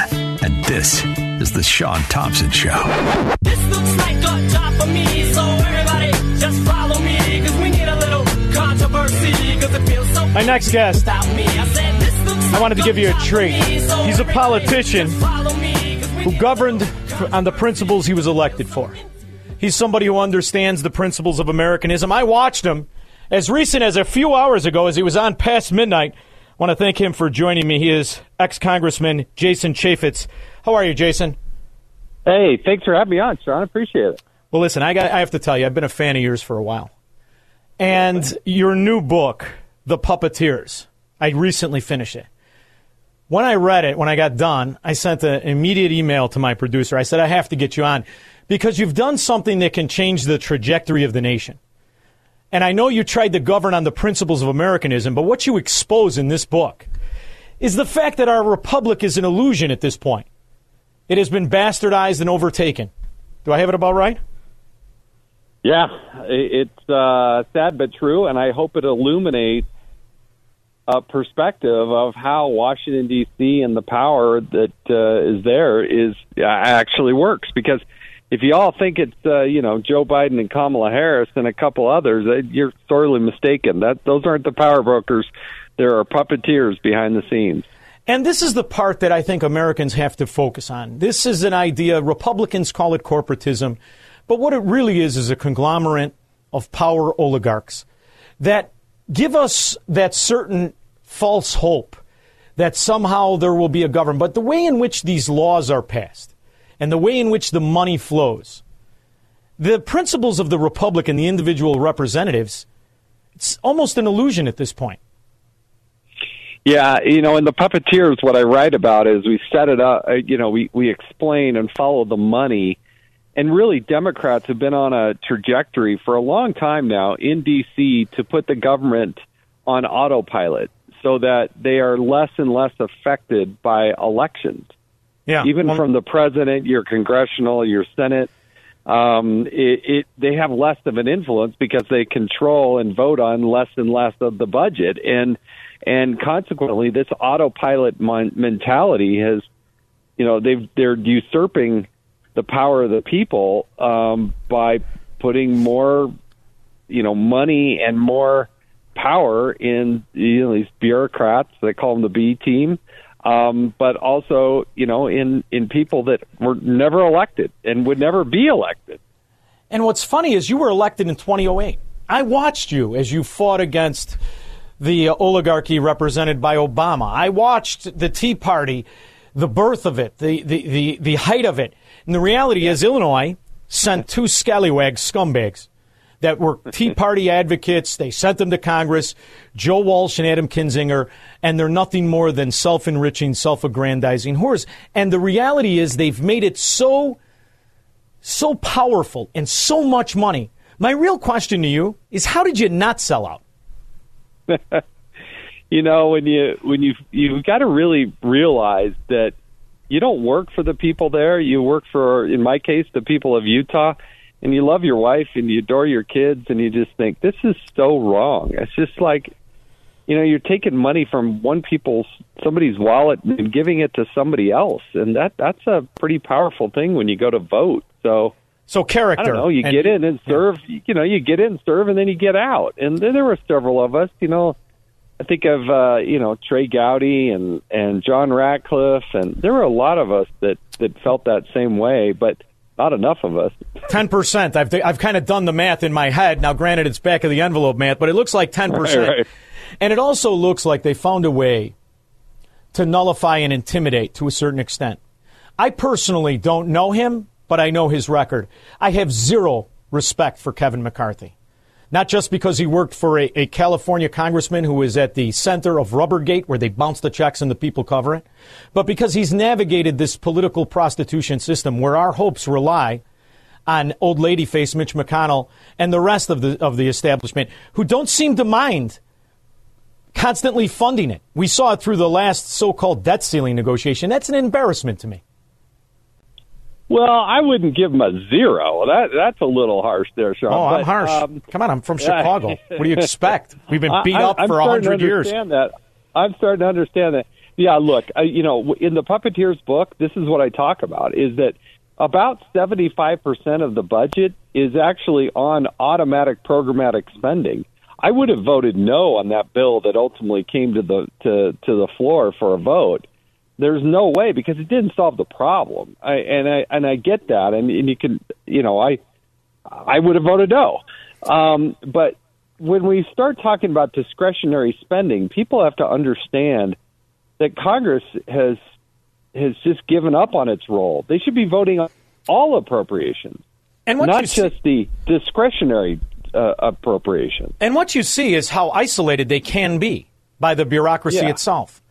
And this is The Shaun Thompson Show. This looks like a job for me, so everybody just follow me, cause we need a little controversy, cause it feels so My next guest, me. I said this looks I wanted to give you a treat. He's a politician who governed on the principles he was elected for. He's somebody who understands the principles of Americanism. I watched him as recent as a few hours ago as he was on past midnight. I want to thank him for joining me. He is ex Congressman Jason Chaffetz. How are you, Jason? Hey, thanks for having me on, Shaun. I appreciate it. Well, listen, I, got, I have to tell you, I've been a fan of yours for a while. And your new book, The Puppeteers, I recently finished it. When I read it, when I got done, I sent an immediate email to my producer. I said, I have to get you on because you've done something that can change the trajectory of the nation. And I know you tried to govern on the principles of Americanism, but what you expose in this book is the fact that our republic is an illusion at this point. It has been bastardized and overtaken. Do I have it about right? Yeah, it's uh, sad but true, and I hope it illuminates a perspective of how Washington D.C. and the power that uh, is there is uh, actually works. Because if you all think it's uh, you know Joe Biden and Kamala Harris and a couple others, uh, you're sorely mistaken. That those aren't the power brokers. There are puppeteers behind the scenes. And this is the part that I think Americans have to focus on. This is an idea, Republicans call it corporatism, but what it really is is a conglomerate of power oligarchs that give us that certain false hope that somehow there will be a government. But the way in which these laws are passed and the way in which the money flows, the principles of the Republic and the individual representatives, it's almost an illusion at this point. Yeah, you know, in the puppeteers, what I write about is we set it up. uh, You know, we we explain and follow the money, and really, Democrats have been on a trajectory for a long time now in D.C. to put the government on autopilot, so that they are less and less affected by elections. Yeah, even from the president, your congressional, your Senate. Um, it, it they have less of an influence because they control and vote on less and less of the budget, and and consequently, this autopilot mon- mentality has, you know, they've they're usurping the power of the people um, by putting more, you know, money and more power in you know these bureaucrats. They call them the B team. Um, but also, you know, in in people that were never elected and would never be elected. And what's funny is you were elected in 2008. I watched you as you fought against the uh, oligarchy represented by Obama. I watched the Tea Party, the birth of it, the, the, the, the height of it. And the reality is, Illinois sent two scallywags, scumbags, that were Tea Party advocates. They sent them to Congress, Joe Walsh and Adam Kinzinger, and they're nothing more than self enriching, self aggrandizing whores. And the reality is, they've made it so, so powerful and so much money. My real question to you is how did you not sell out? you know when you when you you've got to really realize that you don't work for the people there you work for in my case the people of Utah and you love your wife and you adore your kids and you just think this is so wrong it's just like you know you're taking money from one people's somebody's wallet and giving it to somebody else and that that's a pretty powerful thing when you go to vote so so character. I don't know. You and- get in and serve. You know, you get in, serve, and then you get out. And then there were several of us. You know, I think of uh, you know Trey Gowdy and and John Ratcliffe, and there were a lot of us that that felt that same way, but not enough of us. Ten percent. I've I've kind of done the math in my head. Now, granted, it's back of the envelope math, but it looks like ten percent. Right, right. And it also looks like they found a way to nullify and intimidate to a certain extent. I personally don't know him, but I know his record. I have zero respect for Kevin McCarthy. Not just because he worked for a, a California congressman who is at the center of Rubbergate, where they bounce the checks and the people cover it, but because he's navigated this political prostitution system where our hopes rely on old lady face Mitch McConnell and the rest of the of the establishment who don't seem to mind constantly funding it. We saw it through the last so-called debt ceiling negotiation. That's an embarrassment to me. Well, I wouldn't give them a zero. That that's a little harsh there, Shaun. Oh, I'm harsh. um, Come on, I'm from. Chicago. What do you expect? We've been beat I- up I'm for a hundred years. Understand that. I'm starting to understand that. Yeah, look, I, you know, in the Puppeteers book, this is what I talk about: is that about 75 percent of the budget is actually on automatic programmatic spending. I would have voted no on that bill that ultimately came to the to to the floor for a vote. There's no way because it didn't solve the problem. I, and I and I get that, and, and you can, you know, I I would have voted no. Um, but when we start talking about discretionary spending, people have to understand that Congress has has just given up on its role. They should be voting on all appropriations, and not see- just the discretionary uh, appropriations. And what you see is how isolated they can be by the bureaucracy Yeah. itself.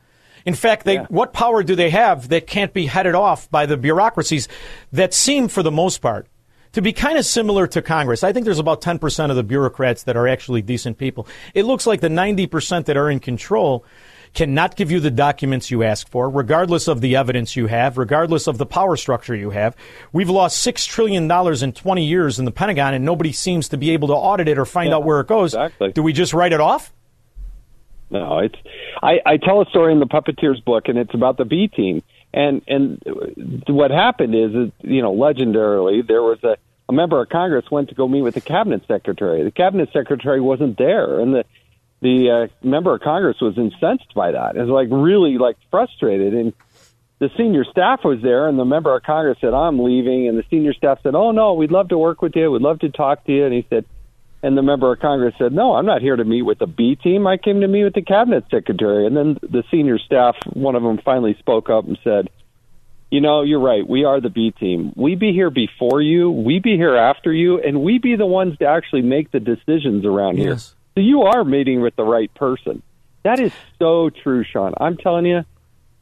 In fact, they, what power do they have that can't be headed off by the bureaucracies that seem, for the most part, to be kind of similar to Congress? I think there's about 10% of the bureaucrats that are actually decent people. It looks like the 90% that are in control cannot give you the documents you ask for, regardless of the evidence you have, regardless of the power structure you have. We've lost $6 trillion in 20 years in the Pentagon, and nobody seems to be able to audit it or find Yeah, out where it goes. exactly. Do we just write it off? No, it's I, I tell a story in the Puppeteers book, and it's about the B team. And and what happened is, is you know, legendarily, there was a, a member of Congress went to go meet with the cabinet secretary. The cabinet secretary wasn't there, and the the uh, member of Congress was incensed by that. It was like really like frustrated, and the senior staff was there, and the member of Congress said, "I'm leaving," and the senior staff said, "Oh no, we'd love to work with you. We'd love to talk to you." And he said, and the member of Congress said, "No, I'm not here to meet with the B team. I came to meet with the cabinet secretary." And then the senior staff, one of them, finally spoke up and said, "You know, you're right. We are the B team. We be here before you. We be here after you, and we be the ones to actually make the decisions around here. So you are meeting with the right person. That is so true, Shaun. I'm telling you,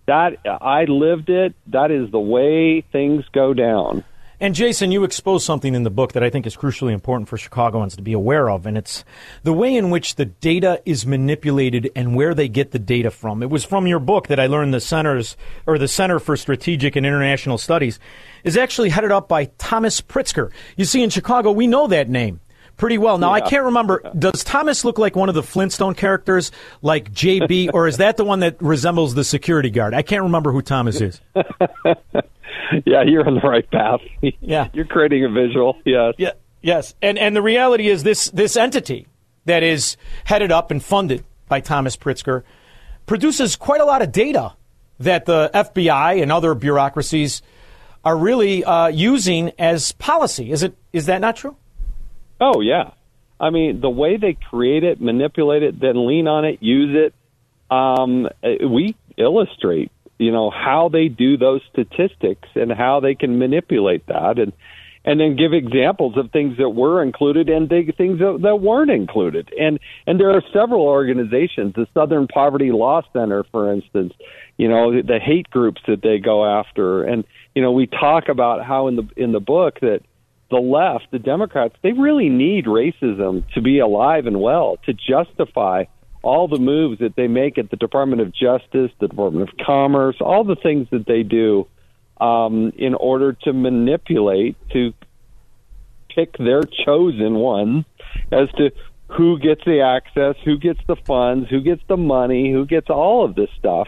that I lived it. That is the way things go down." And Jason, you expose something in the book that I think is crucially important for Chicagoans to be aware of, and it's the way in which the data is manipulated and where they get the data from. It was from your book that I learned the centers or the Center for Strategic and International Studies is actually headed up by Thomas Pritzker. You see, in Chicago, we know that name pretty well. Now, I can't remember. Does Thomas look like one of the Flintstone characters, like JB, or is that the one that resembles the security guard? I can't remember who Thomas is. yeah, you're on the right path. Yeah. you're creating a visual. Yes. Yeah. Yes. And and the reality is this this entity that is headed up and funded by Thomas Pritzker produces quite a lot of data that the FBI and other bureaucracies are really uh, using as policy. Is it is that not true? Oh yeah, I mean the way they create it, manipulate it, then lean on it, use it. Um, we illustrate, you know, how they do those statistics and how they can manipulate that, and and then give examples of things that were included and things that, that weren't included. And and there are several organizations, the Southern Poverty Law Center, for instance, you know, the hate groups that they go after, and you know, we talk about how in the in the book that the left, the Democrats, they really need racism to be alive and well to justify all the moves that they make at the Department of Justice, the Department of Commerce, all the things that they do um, in order to manipulate, to pick their chosen ones as to who gets the access, who gets the funds, who gets the money, who gets all of this stuff.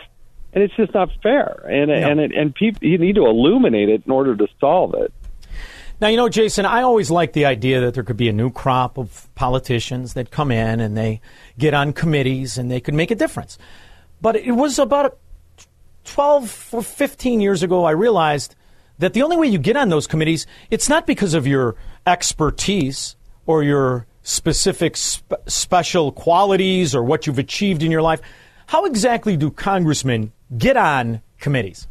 And it's just not fair. And yeah. and it, and people you need to illuminate it in order to solve it. Now, you know, Jason, I always like the idea that there could be a new crop of politicians that come in and they get on committees and they could make a difference. But it was about 12 or 15 years ago I realized that the only way you get on those committees, it's not because of your expertise or your specific spe- special qualities or what you've achieved in your life. How exactly do congressmen get on committees?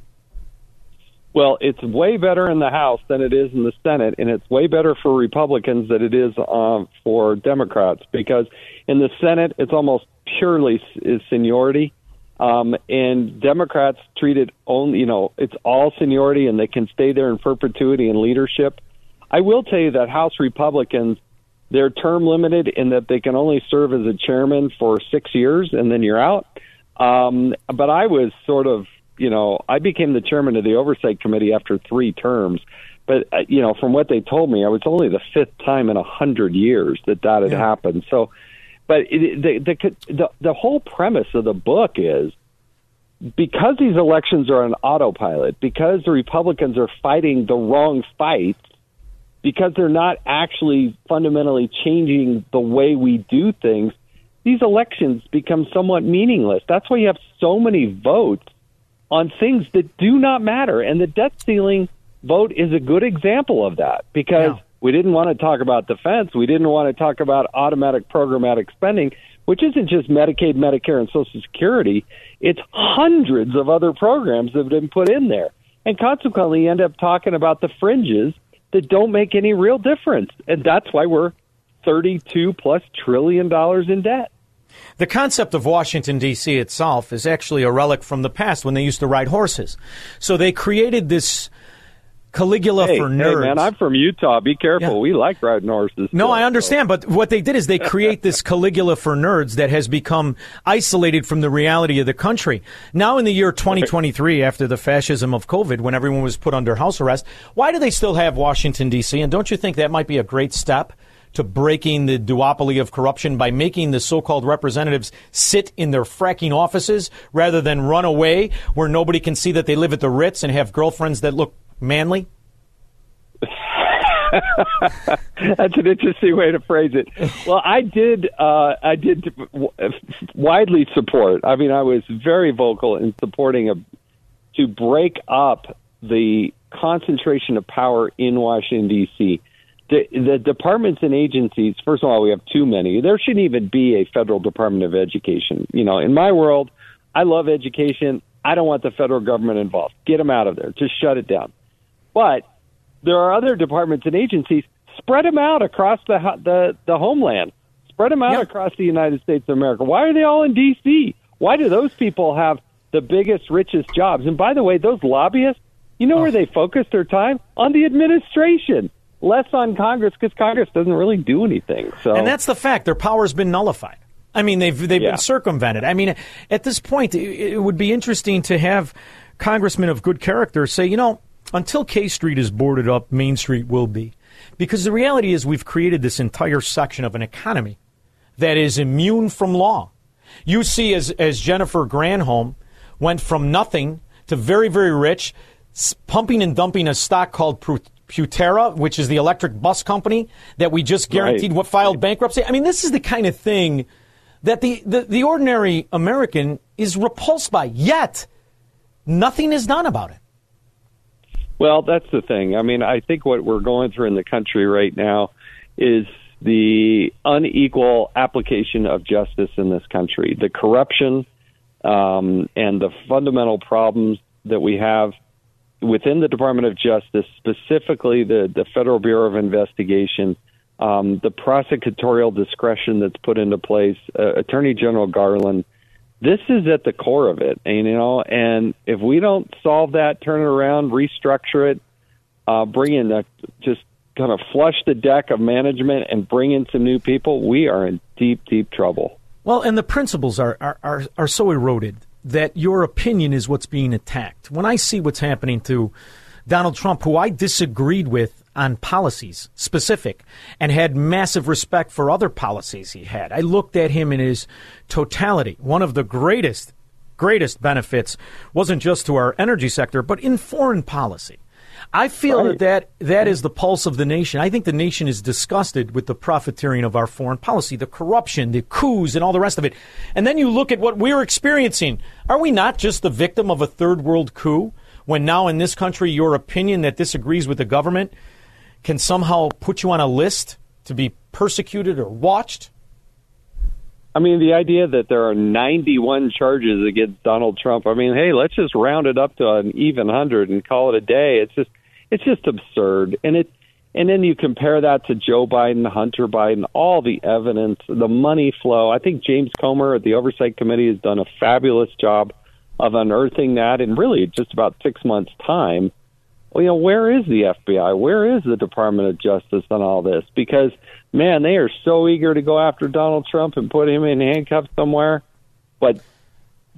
Well, it's way better in the House than it is in the Senate, and it's way better for Republicans than it is um, for Democrats because in the Senate it's almost purely is seniority, um, and Democrats treat it only you know it's all seniority and they can stay there in perpetuity in leadership. I will tell you that House Republicans they're term limited in that they can only serve as a chairman for six years and then you're out. Um, but I was sort of you know, I became the chairman of the oversight committee after three terms. But uh, you know, from what they told me, I was only the fifth time in a hundred years that that had yeah. happened. So, but it, the, the the the whole premise of the book is because these elections are on autopilot, because the Republicans are fighting the wrong fights, because they're not actually fundamentally changing the way we do things, these elections become somewhat meaningless. That's why you have so many votes on things that do not matter. And the debt ceiling vote is a good example of that because yeah. we didn't want to talk about defense. We didn't want to talk about automatic programmatic spending, which isn't just Medicaid, Medicare, and Social Security. It's hundreds of other programs that have been put in there. And consequently, you end up talking about the fringes that don't make any real difference. And that's why we're 32 plus trillion dollars in debt. The concept of Washington, D.C. itself is actually a relic from the past when they used to ride horses. So they created this Caligula hey, for nerds. Hey man, I'm from Utah. Be careful. Yeah. We like riding horses. No, I understand, but what they did is they create this Caligula for nerds that has become isolated from the reality of the country. Now in the year 2023 after the fascism of COVID when everyone was put under house arrest, why do they still have Washington DC? And don't you think that might be a great step to breaking the duopoly of corruption by making the so-called representatives sit in their fracking offices rather than run away where nobody can see that they live at the Ritz and have girlfriends that look manly? That's an interesting way to phrase it. Well, I did. Uh, I did widely support. I mean, I was very vocal in supporting a to break up the concentration of power in Washington D.C the, the departments and agencies, first of all, we have too many. There shouldn't even be a federal Department of Education. You know, in my world, I love education. I don't want the federal government involved. Get them out of there. Just shut it down. But there are other departments and agencies. Spread them out across the the, the homeland. Spread them out across the United States of America. Why are they all in D.C.? Why do those people have the biggest, richest jobs? And by the way, those lobbyists, you know oh. where they focus their time? On the administration less on Congress because Congress doesn't really do anything. So, and that's the fact. Their power's been nullified. I mean, they've they've yeah. been circumvented. I mean, at this point, it, it would be interesting to have congressmen of good character say, you know, until K Street is boarded up, Main Street will be, because the reality is we've created this entire section of an economy that is immune from law. You see, as as Jennifer Granholm went from nothing to very very rich, pumping and dumping a stock called Proterra, which is the electric bus company that we just guaranteed Right. what filed bankruptcy. I mean, this is the kind of thing that the, the, the ordinary American is repulsed by. Yet, nothing is done about it. Well, that's the thing. I mean, I think what we're going through in the country right now is the unequal application of justice in this country, the corruption, um, and the fundamental problems that we have within the Department of Justice, specifically the, the Federal Bureau of Investigation, um, the prosecutorial discretion that's put into place, uh, Attorney General Garland. This is at the core of it, and, you know. And if we don't solve that, turn it around, restructure it, uh, bring in a, just kind of flush the deck of management and bring in some new people, we are in deep, deep trouble. Well, and the principles are, are, are, are so eroded that your opinion is what's being attacked. When I see what's happening to Donald Trump, who I disagreed with on policies specific and had massive respect for other policies he had, I looked at him in his totality. One of the greatest, greatest benefits wasn't just to our energy sector, but in foreign policy. I feel that, that that is the pulse of the nation. I think the nation is disgusted with the profiteering of our foreign policy, the corruption, the coups, and all the rest of it. And then you look at what we're experiencing. Are we not just the victim of a third world coup? When now in this country, your opinion that disagrees with the government can somehow put you on a list to be persecuted or watched? I mean, the idea that there are 91 charges against Donald Trump. I mean, hey, let's just round it up to an even hundred and call it a day. It's just, it's just absurd. And it, and then you compare that to Joe Biden, Hunter Biden, all the evidence, the money flow. I think James Comer at the Oversight Committee has done a fabulous job of unearthing that in really just about six months' time. Well, you know, where is the FBI? Where is the Department of Justice on all this? Because man, they are so eager to go after Donald Trump and put him in handcuffs somewhere. But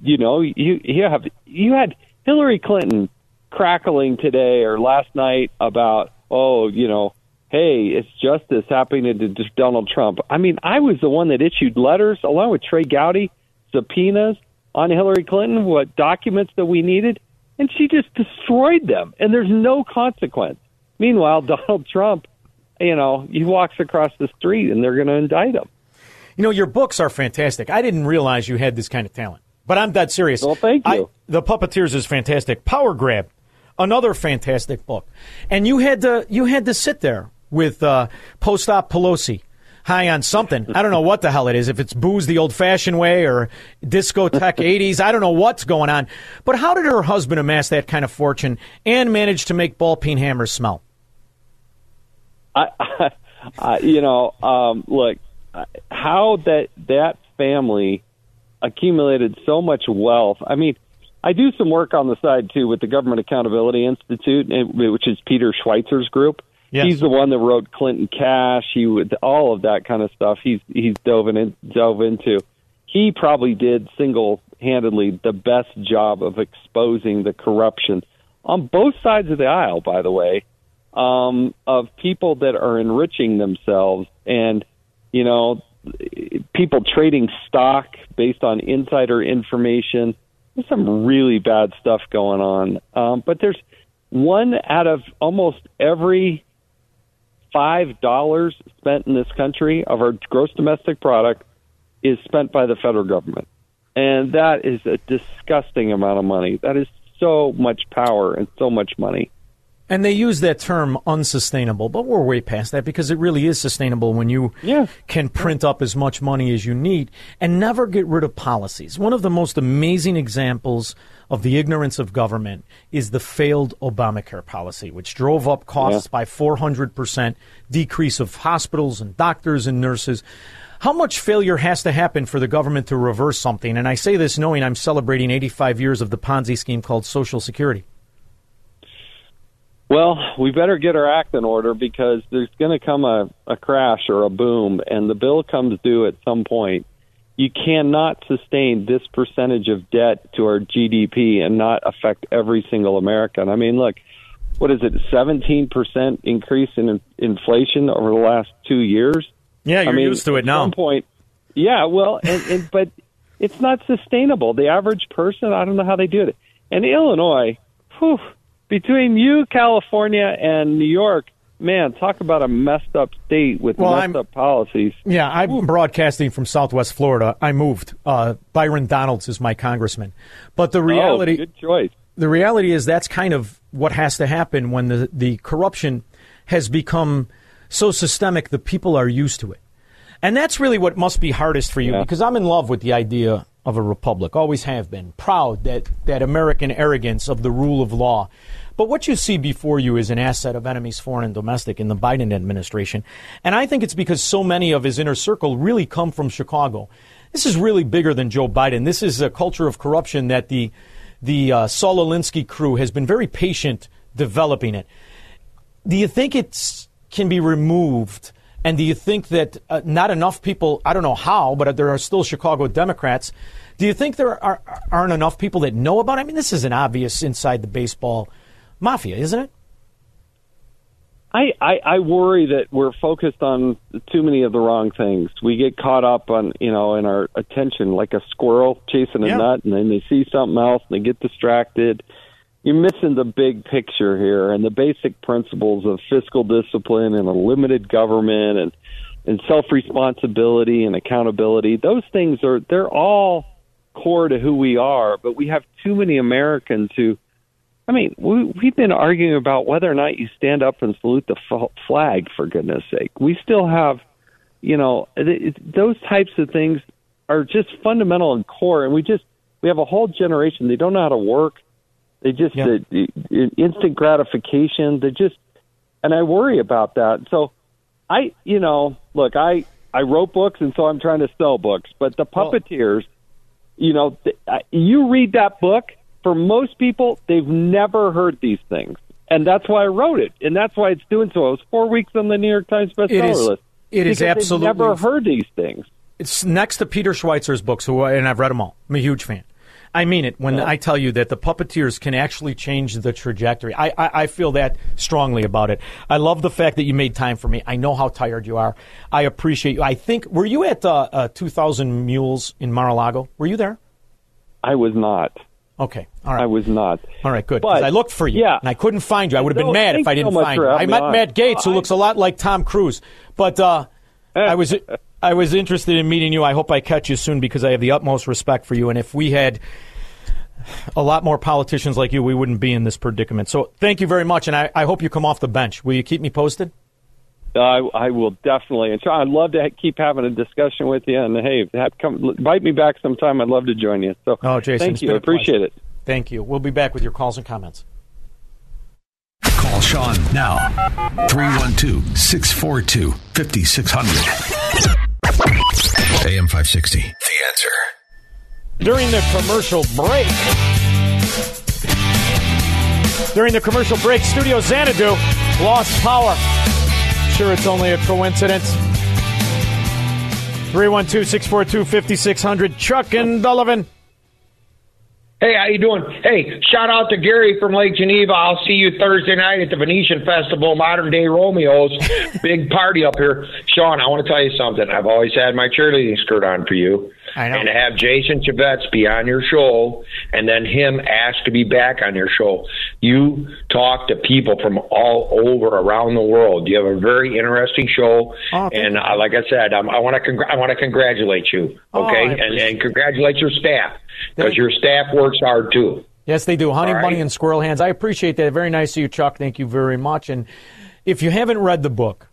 you know, you you have you had Hillary Clinton crackling today or last night about oh, you know, hey, it's justice happening to Donald Trump. I mean, I was the one that issued letters along with Trey Gowdy, subpoenas on Hillary Clinton, what documents that we needed, and she just destroyed them, and there's no consequence. Meanwhile, Donald Trump, you know, he walks across the street and they're going to indict him. You know, your books are fantastic. I didn't realize you had this kind of talent, but I'm that serious. Well, thank you. the Puppeteers is fantastic. Power Grab, another fantastic book, and you had to you had to sit there with uh, post op Pelosi. High on something. I don't know what the hell it is. If it's booze the old fashioned way or discotheque 80s, I don't know what's going on. But how did her husband amass that kind of fortune and manage to make ball peen hammers smell? I, I, I you know, um, look, how that that family accumulated so much wealth. I mean, I do some work on the side too with the Government Accountability Institute, which is Peter Schweizer's group. Yes. He's the one that wrote Clinton Cash. He would all of that kind of stuff. He's he's dove in dove into. He probably did single handedly the best job of exposing the corruption on both sides of the aisle. By the way, um, of people that are enriching themselves and you know people trading stock based on insider information. There's some really bad stuff going on, um, but there's one out of almost every five dollars spent in this country of our gross domestic product is spent by the federal government, and that is a disgusting amount of money. That is so much power and so much money. And they use that term unsustainable, but we're way past that because it really is sustainable when you can print up as much money as you need and never get rid of policies. One of the most amazing examples of the ignorance of government is the failed Obamacare policy, which drove up costs Yeah. by 400%, decrease of hospitals and doctors and nurses. How much failure has to happen for the government to reverse something? And I say this knowing I'm celebrating 85 years of the Ponzi scheme called Social Security. Well, we better get our act in order because there's going to come a, a crash or a boom, and the bill comes due at some point. You cannot sustain this percentage of debt to our GDP and not affect every single American. I mean, look, what is it, 17% increase in in- inflation over the last two years? Yeah, I you're mean, used to it at now. some point, yeah, well, and, and but it's not sustainable. The average person, I don't know how they do it. And Illinois, whew, between you, California, and New York, man, talk about a messed up state with Well, messed I'm- up policies. Yeah, I'm broadcasting from Southwest Florida. I moved. Uh, Byron Donalds is my congressman, but the reality, oh, good choice. the reality is that's kind of what has to happen when the the corruption has become so systemic that people are used to it, and that's really what must be hardest for you because I'm in love with the idea of a republic, always have been, proud that that American arrogance of the rule of law. But what you see before you is an asset of enemies, foreign and domestic, in the Biden administration. And I think it's because so many of his inner circle really come from Chicago. This is really bigger than Joe Biden. This is a culture of corruption that the the uh, Saul Alinsky crew has been very patient developing it. Do you think it can be removed? And do you think that uh, not enough people, I don't know how, but there are still Chicago Democrats. Do you think there are, aren't enough people that know about it? I mean, this is an obvious inside the baseball mafia, isn't it? I, I, I worry that we're focused on too many of the wrong things. We get caught up on, you know, in our attention like a squirrel chasing a Yeah. nut, and then they see something else and they get distracted. You're missing the big picture here and the basic principles of fiscal discipline and a limited government and and self responsibility and accountability. Those things are they're all core to who we are, but we have too many Americans who I mean, we, we've been arguing about whether or not you stand up and salute the f- flag. For goodness' sake, we still have, you know, it, it, those types of things are just fundamental and core. And we just we have a whole generation. They don't know how to work. They just uh, instant gratification. They just, and I worry about that. So, I, you know, look, I I wrote books, and so I'm trying to sell books. But the puppeteers, you know, th- I- you read that book. For most people, they've never heard these things, and that's why I wrote it, and that's why it's doing so. It was four weeks on the New York Times bestseller It is- list. it is absolutely- never heard these things. It's next to Peter Schweizer's books, who and I've read them all. I'm a huge fan. I mean it when I tell you that the puppeteers can actually change the trajectory. I, I, I feel that strongly about it. I love the fact that you made time for me. I know how tired you are. I appreciate you. I think were you at uh, uh, 2,000 Mules in Mar-a-Lago? Were you there? I was not. Okay, all right. I was not. All right, good. But- I looked for you, yeah. and I couldn't find you. I would have been mad if I didn't so find you. I met on. Matt Gaetz, who I- looks a lot like Tom Cruise, but uh, I was I was interested in meeting you. I hope I catch you soon because I have the utmost respect for you. And if we had a lot more politicians like you, we wouldn't be in this predicament. So thank you very much, and I, I hope you come off the bench. Will you keep me posted? I, I will definitely, and try, I'd love to ha- keep having a discussion with you. And hey, have, come invite me back sometime. I'd love to join you. So, Oh, Jason, thank you. been I a pleasure. appreciate it. Thank you. We'll be back with your calls and comments. Call Shaun now. 312 642 5600. AM 560. The answer. During the commercial break, during the commercial break, Studio Xanadu lost power. Sure, it's only a coincidence. 312 642 5600. Chuck and Dullivan. Hey, how you doing? Hey, shout out to Gary from Lake Geneva. I'll see you Thursday night at the Venetian Festival, Modern Day Romeos. Big party up here. Shaun, I want to tell you something. I've always had my cheerleading skirt on for you. I know. And have Jason Chaffetz be on your show and then him ask to be back on your show. You talk to people from all over around the world. You have a very interesting show. Oh, and uh, like I said, um, I want to congr- I want to congratulate you. Oh, Okay? I and, and congratulate your staff because your staff works hard too. Yes, they do. Honey right. Bunny and Squirrel Hands. I appreciate that. Very nice of you, Chuck. Thank you very much. And if you haven't read the book,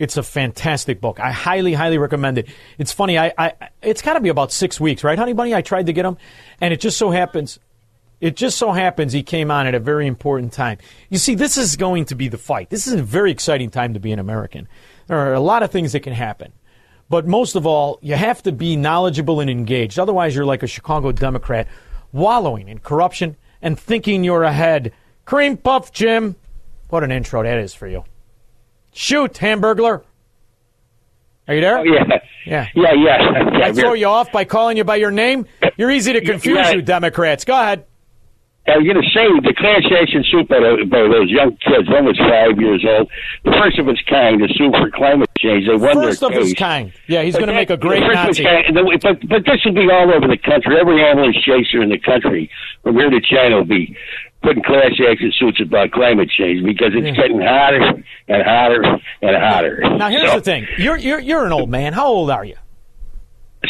it's a fantastic book. I highly, highly recommend it. It's funny. I, I it's got to be about six weeks, right, Honey Bunny? I tried to get him, and it just so happens, it just so happens he came on at a very important time. You see, this is going to be the fight. This is a very exciting time to be an American. There are a lot of things that can happen. But most of all, you have to be knowledgeable and engaged. Otherwise, you're like a Chicago Democrat wallowing in corruption and thinking you're ahead. Cream puff, Jim. What an intro that is for you. Shoot, Hamburglar. Are you there? Oh, yeah. Yeah. Yeah, yes. Yeah, I throw you off by calling you by your name? You're easy to confuse, Yeah. you Democrats. Go ahead. I was going to say the class action suit by, tho- by those young kids, one was five years old, the first of its kind, to sue for climate change. They won First their of case. his kind. Yeah, he's But going to make a great the of Nazi. kind, the- but, but this will be all over the country. Every ambulance chaser in the country, from here to China, will be putting class action suits about climate change because it's getting hotter and hotter and hotter. Now here's So, the thing: you're you're you're an old man. How old are you?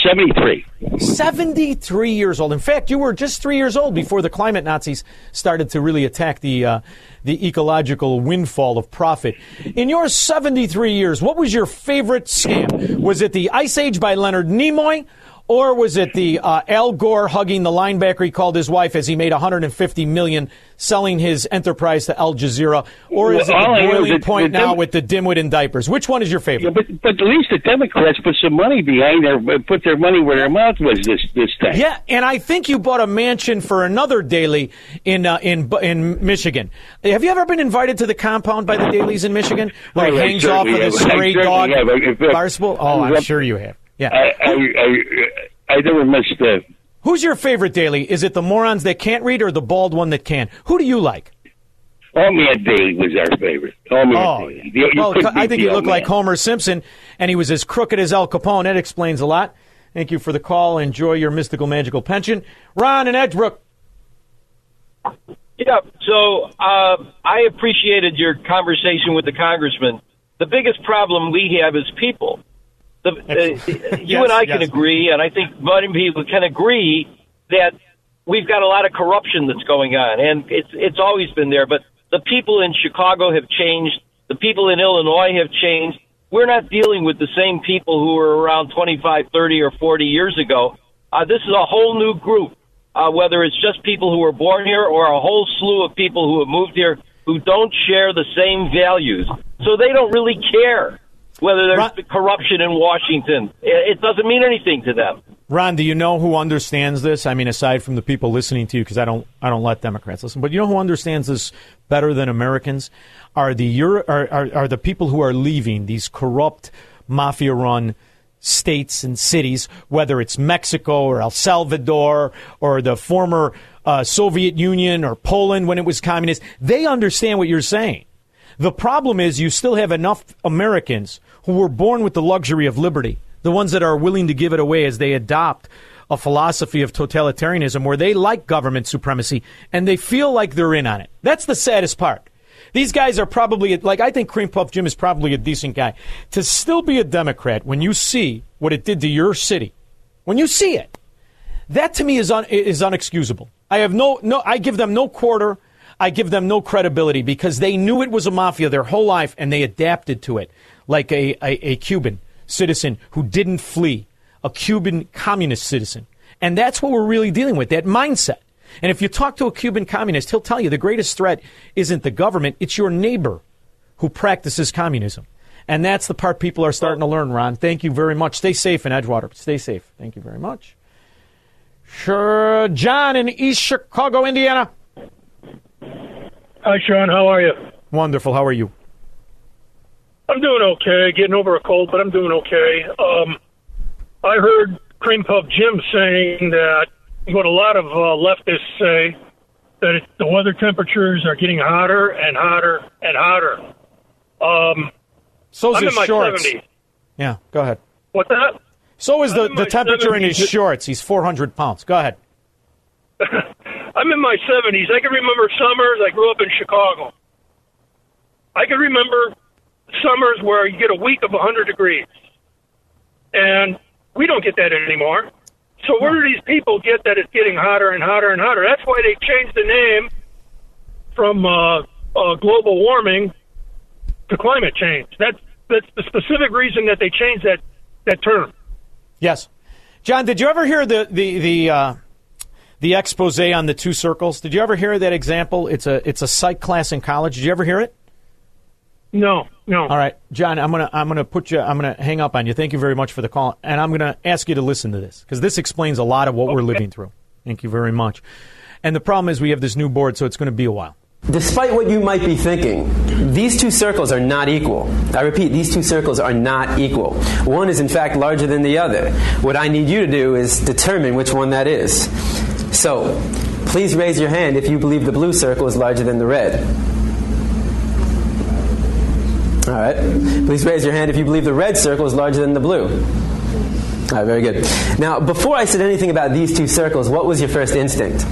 73. 73 years old. In fact, you were just three years old before the climate Nazis started to really attack the uh, the ecological windfall of profit. In your 73 years, what was your favorite scam? Was it the Ice Age by Leonard Nimoy? Or was it the uh, Al Gore hugging the linebacker he called his wife as he made 150 million selling his enterprise to Al Jazeera? Or is it Well, all I the boiling that point the now Dem- with the dimwit in diapers? Which one is your favorite? But, but at least the Democrats put some money behind their put their money where their mouth was this this time. Yeah, and I think you bought a mansion for another Daley in uh, in in Michigan. Have you ever been invited to the compound by the Daleys in Michigan, where Oh, he I hangs off of the. Stray dog have. Fact, Barstool? Oh, I'm sure you have. Yeah. I I I, I never missed the. Who's your favorite Daley? Is it the morons that can't read or the bald one that can? Who do you like? All Man Daley was our favorite. All Man Oh, Daley. You- you well, I think he looked like Homer Simpson, and he was as crooked as Al Capone. That explains a lot. Thank you for the call. Enjoy your mystical, magical pension. Ron and Edgebrook. Yeah, so uh, I appreciated your conversation with the congressman. The biggest problem we have is people. The, uh, you Yes, and I can agree, and I think many people can agree that we've got a lot of corruption that's going on, and it's it's always been there. But the people in Chicago have changed. The people in Illinois have changed. We're not dealing with the same people who were around 25, 30, or 40 years ago. Uh, this is a whole new group uh, whether it's just people who were born here or a whole slew of people who have moved here who don't share the same values. So they don't really care whether there's corruption in Washington. It it doesn't mean anything to them. Ron, do you know who understands this? I mean, aside from the people listening to you, because I don't, I don't let Democrats listen. But you know who understands this better than Americans are the Euro, are, are, are the people who are leaving these corrupt, mafia-run states and cities, whether it's Mexico or El Salvador or the former uh, Soviet Union or Poland when it was communist. They understand what you're saying. The problem is you still have enough Americans who were born with the luxury of liberty, the ones that are willing to give it away as they adopt a philosophy of totalitarianism where they like government supremacy and they feel like they're in on it. That's the saddest part. These guys are probably, like, I think Cream Puff Jim is probably a decent guy. To still be a Democrat when you see what it did to your city, when you see it, that to me is, un, is unexcusable. I have no, no, I give them no quarter. I give them no credibility because they knew it was a mafia their whole life and they adapted to it like a, a, a Cuban citizen who didn't flee, a Cuban communist citizen. And that's what we're really dealing with, that mindset. And if you talk to a Cuban communist, he'll tell you the greatest threat isn't the government, it's your neighbor who practices communism. And that's the part people are starting to learn, Ron. Thank you very much. Stay safe in Edgewater. Stay safe. Thank you very much. Sure. John in East Chicago, Indiana. Hi, Shaun. How are you? Wonderful. How are you? I'm doing okay. Getting over a cold, but I'm doing okay. Um, I heard Cream Puff Jim saying that what a lot of uh, leftists say that it, the weather temperatures are getting hotter and hotter and hotter. Um, So's I'm his shorts. 70s. Yeah, go ahead. What's that? So is the, the temperature in his 70s. shorts. He's 400 pounds. Go ahead. I'm in my 70s. I can remember summers. I grew up in Chicago. I can remember summers where you get a week of 100 degrees. And we don't get that anymore. So where do these people get that it's getting hotter and hotter and hotter? That's why they changed the name from uh, uh, global warming to climate change. That's that's the specific reason that they changed that that term. Yes. John, did you ever hear the the the uh, the expose on the two circles? Did you ever hear that example? It's a it's a psych class in college. Did you ever hear it? No, no. All right, John, I'm gonna I'm gonna put you I'm gonna hang up on you. Thank you very much for the call, and I'm gonna ask you to listen to this because this explains a lot of what we're living through. Thank you very much. And the problem is we have this new board, so it's going to be a while. Despite what you might be thinking, these two circles are not equal. I repeat, these two circles are not equal. One is, in fact, larger than the other. What I need you to do is determine which one that is. So, please raise your hand if you believe the blue circle is larger than the red. All right. Please raise your hand if you believe the red circle is larger than the blue. All right, very good. Now, before I said anything about these two circles, what was your first instinct?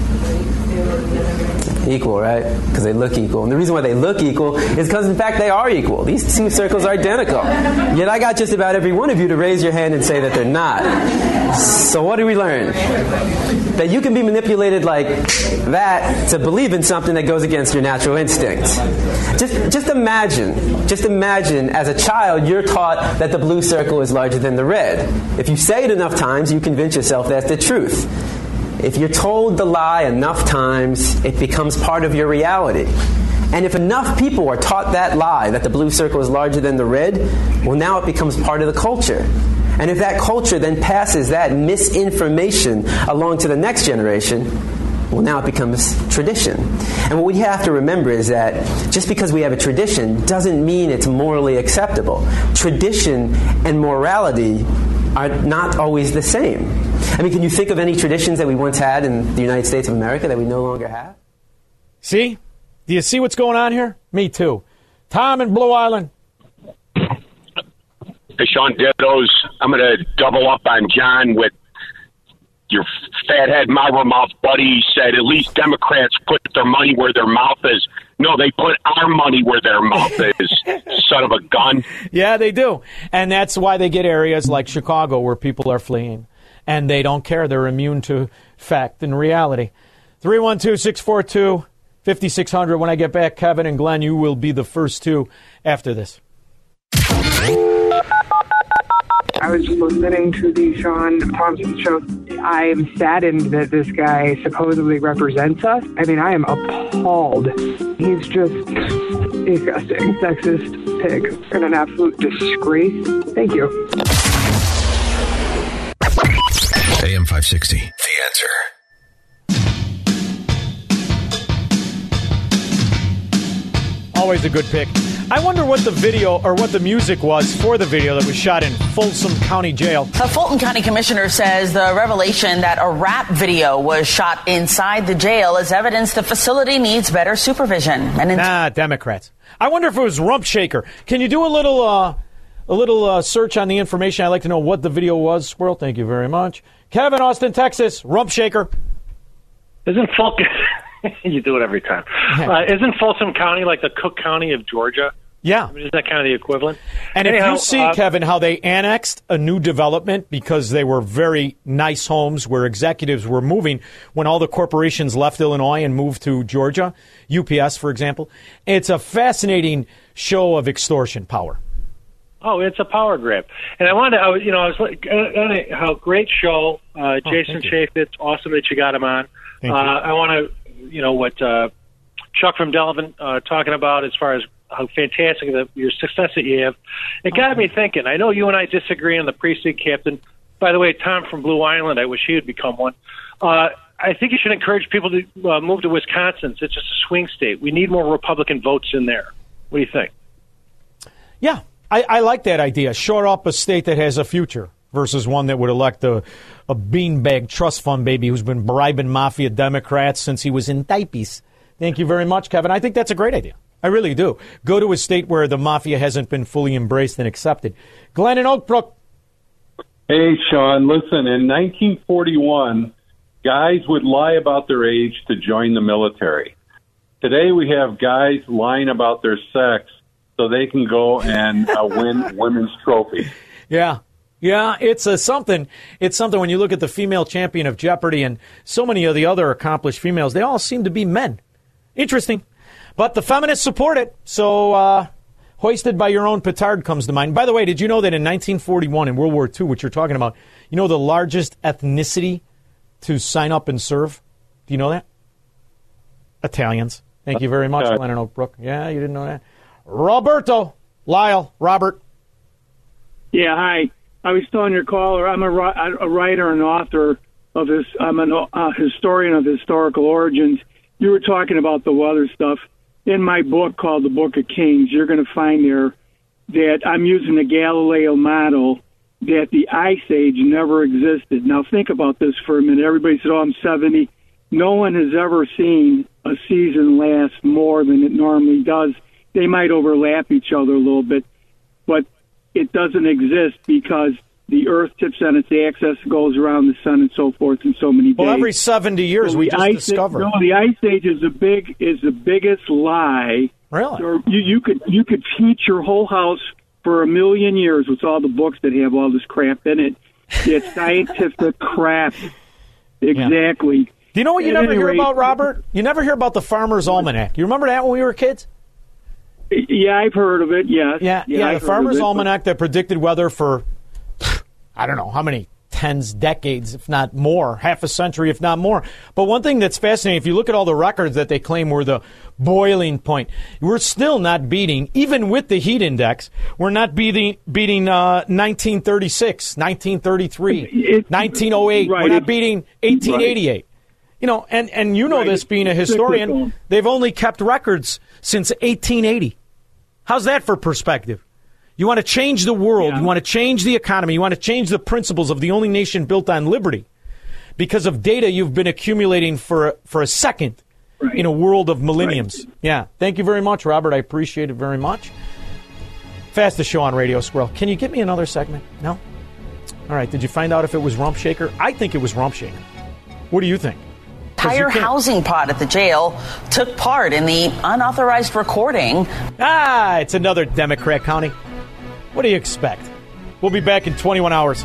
Equal, right? Because they look equal. And the reason why they look equal is because, in fact, they are equal. These two circles are identical. Yet I got just about every one of you to raise your hand and say that they're not. So what do we learn? That you can be manipulated like that to believe in something that goes against your natural instincts. Just, just imagine, just imagine as a child you're taught that the blue circle is larger than the red. If you say it enough times, you convince yourself that's the truth. If you're told the lie enough times, it becomes part of your reality. And if enough people are taught that lie, that the blue circle is larger than the red, well, now it becomes part of the culture. And if that culture then passes that misinformation along to the next generation, well, now it becomes tradition. And what we have to remember is that just because we have a tradition doesn't mean it's morally acceptable. Tradition and morality are not always the same. I mean, can you think of any traditions that we once had in the United States of America that we no longer have? See? Do you see what's going on here? Me too. Tom in Blue Island. Hey, Shaun Dittos. I'm going to double up on John with your fathead Myra mouth buddy said at least Democrats put their money where their mouth is. No, they put our money where their mouth is. Son of a gun. Yeah, they do. And that's why they get areas like Chicago where people are fleeing. And they don't care. They're immune to fact and reality. 312 642 5600. When I get back, Kevin and Glenn, you will be the first two after this. I was listening to the Shaun Thompson show. I am saddened that this guy supposedly represents us. I mean, I am appalled. He's just disgusting, sexist pig, and an absolute disgrace. Thank you. AM 560. The answer. Always a good pick. I wonder what the video or what the music was for the video that was shot in Folsom County Jail. A Fulton County commissioner says the revelation that a rap video was shot inside the jail is evidence the facility needs better supervision. And in- Nah, Democrats. I wonder if it was Rump Shaker. Can you do a little uh, a little uh, search on the information? I'd like to know what the video was. Squirrel, thank you very much. Kevin, Austin, Texas, Rump Shaker. Isn't Fulton? you do it every time. Uh, isn't Folsom County like the Cook County of Georgia? Yeah. I mean, is that kind of the equivalent? And Anyhow, if you see, uh, Kevin, how they annexed a new development because they were very nice homes where executives were moving when all the corporations left Illinois and moved to Georgia, UPS, for example, it's a fascinating show of extortion power. Oh, it's a power grab. And I wanted to, I was, you know, I was like, uh, uh, how great show, uh, Jason thank you. Chaffetz. Awesome that you got him on. Uh. I want to, you know, what uh, Chuck from Delvin uh, talking about as far as how fantastic the, your success that you have. It got me thinking. I know you and I disagree on the precinct captain. By the way, Tom from Blue Island, I wish he would become one. Uh, I think you should encourage people to uh, move to Wisconsin. It's just a swing state. We need more Republican votes in there. What do you think? Yeah, I, I like that idea. Shore up a state that has a future versus one that would elect a, a beanbag trust fund baby who's been bribing mafia Democrats since he was in diapers. Thank you very much, Kevin. I think that's a great idea. I really do. Go to a state where the mafia hasn't been fully embraced and accepted. Glenn and Oakbrook. Hey, Shaun, listen, in 1941, guys would lie about their age to join the military. Today, we have guys lying about their sex so they can go and uh, win women's trophies. Yeah. Yeah, it's a something. It's something when you look at the female champion of Jeopardy and so many of the other accomplished females, they all seem to be men. Interesting. But the feminists support it. So, uh, hoisted by your own petard comes to mind. By the way, did you know that in 1941, in World War II, which you're talking about, you know the largest ethnicity to sign up and serve? Do you know that? Italians. Thank you very much, Uh, Glenn and Oakbrook. Yeah, you didn't know that. Roberto. Lisle. Robert. Yeah, hi. I was telling your caller, I'm a, a writer and author of this. I'm a uh, historian of historical origins. You were talking about the weather stuff. In my book called The Book of Kings, you're going to find there that I'm using the Galileo model that the Ice Age never existed. Now, think about this for a minute. Everybody said, oh, I'm 70. No one has ever seen a season last more than it normally does. They might overlap each other a little bit, it doesn't exist because the Earth tips on its axis, goes around the sun, and so forth, in so many days. Well, every 70 years So we just ice discover. no, the ice age is the big is the biggest lie. Really? Or you, you could you could heat your whole house for a million years with all the books that have all this crap in it. It's scientific crap. Exactly. Do you know what you At never hear rate- about, Robert? You never hear about the Farmer's Almanac. You remember that when we were kids? Yeah, I've heard of it. Yes. Yeah, yeah. I've the Farmer's it, Almanac that predicted weather for, I don't know how many tens, decades, if not more, half a century, if not more. But one thing that's fascinating, if you look at all the records that they claim were the boiling point, we're still not beating, even with the heat index, we're not beating beating uh, 1936, 1933, 1908. right, We're not beating 1888. You know, and, and you know Right, this being a historian, they've only kept records since 1880. How's that for perspective? You want to change the world, you want to change the economy, you want to change the principles of the only nation built on liberty because of data you've been accumulating for for a second in a world of millenniums. Yeah. Thank you very much, Robert. I appreciate it very much. Fastest show on Radio Squirrel. Can you get me another segment? No? All right. Did you find out if it was Rump Shaker? I think it was Rump Shaker. What do you think? Entire housing pod at the jail took part in the unauthorized recording. Ah, it's another Democrat county. What do you expect? We'll be back in 21 hours.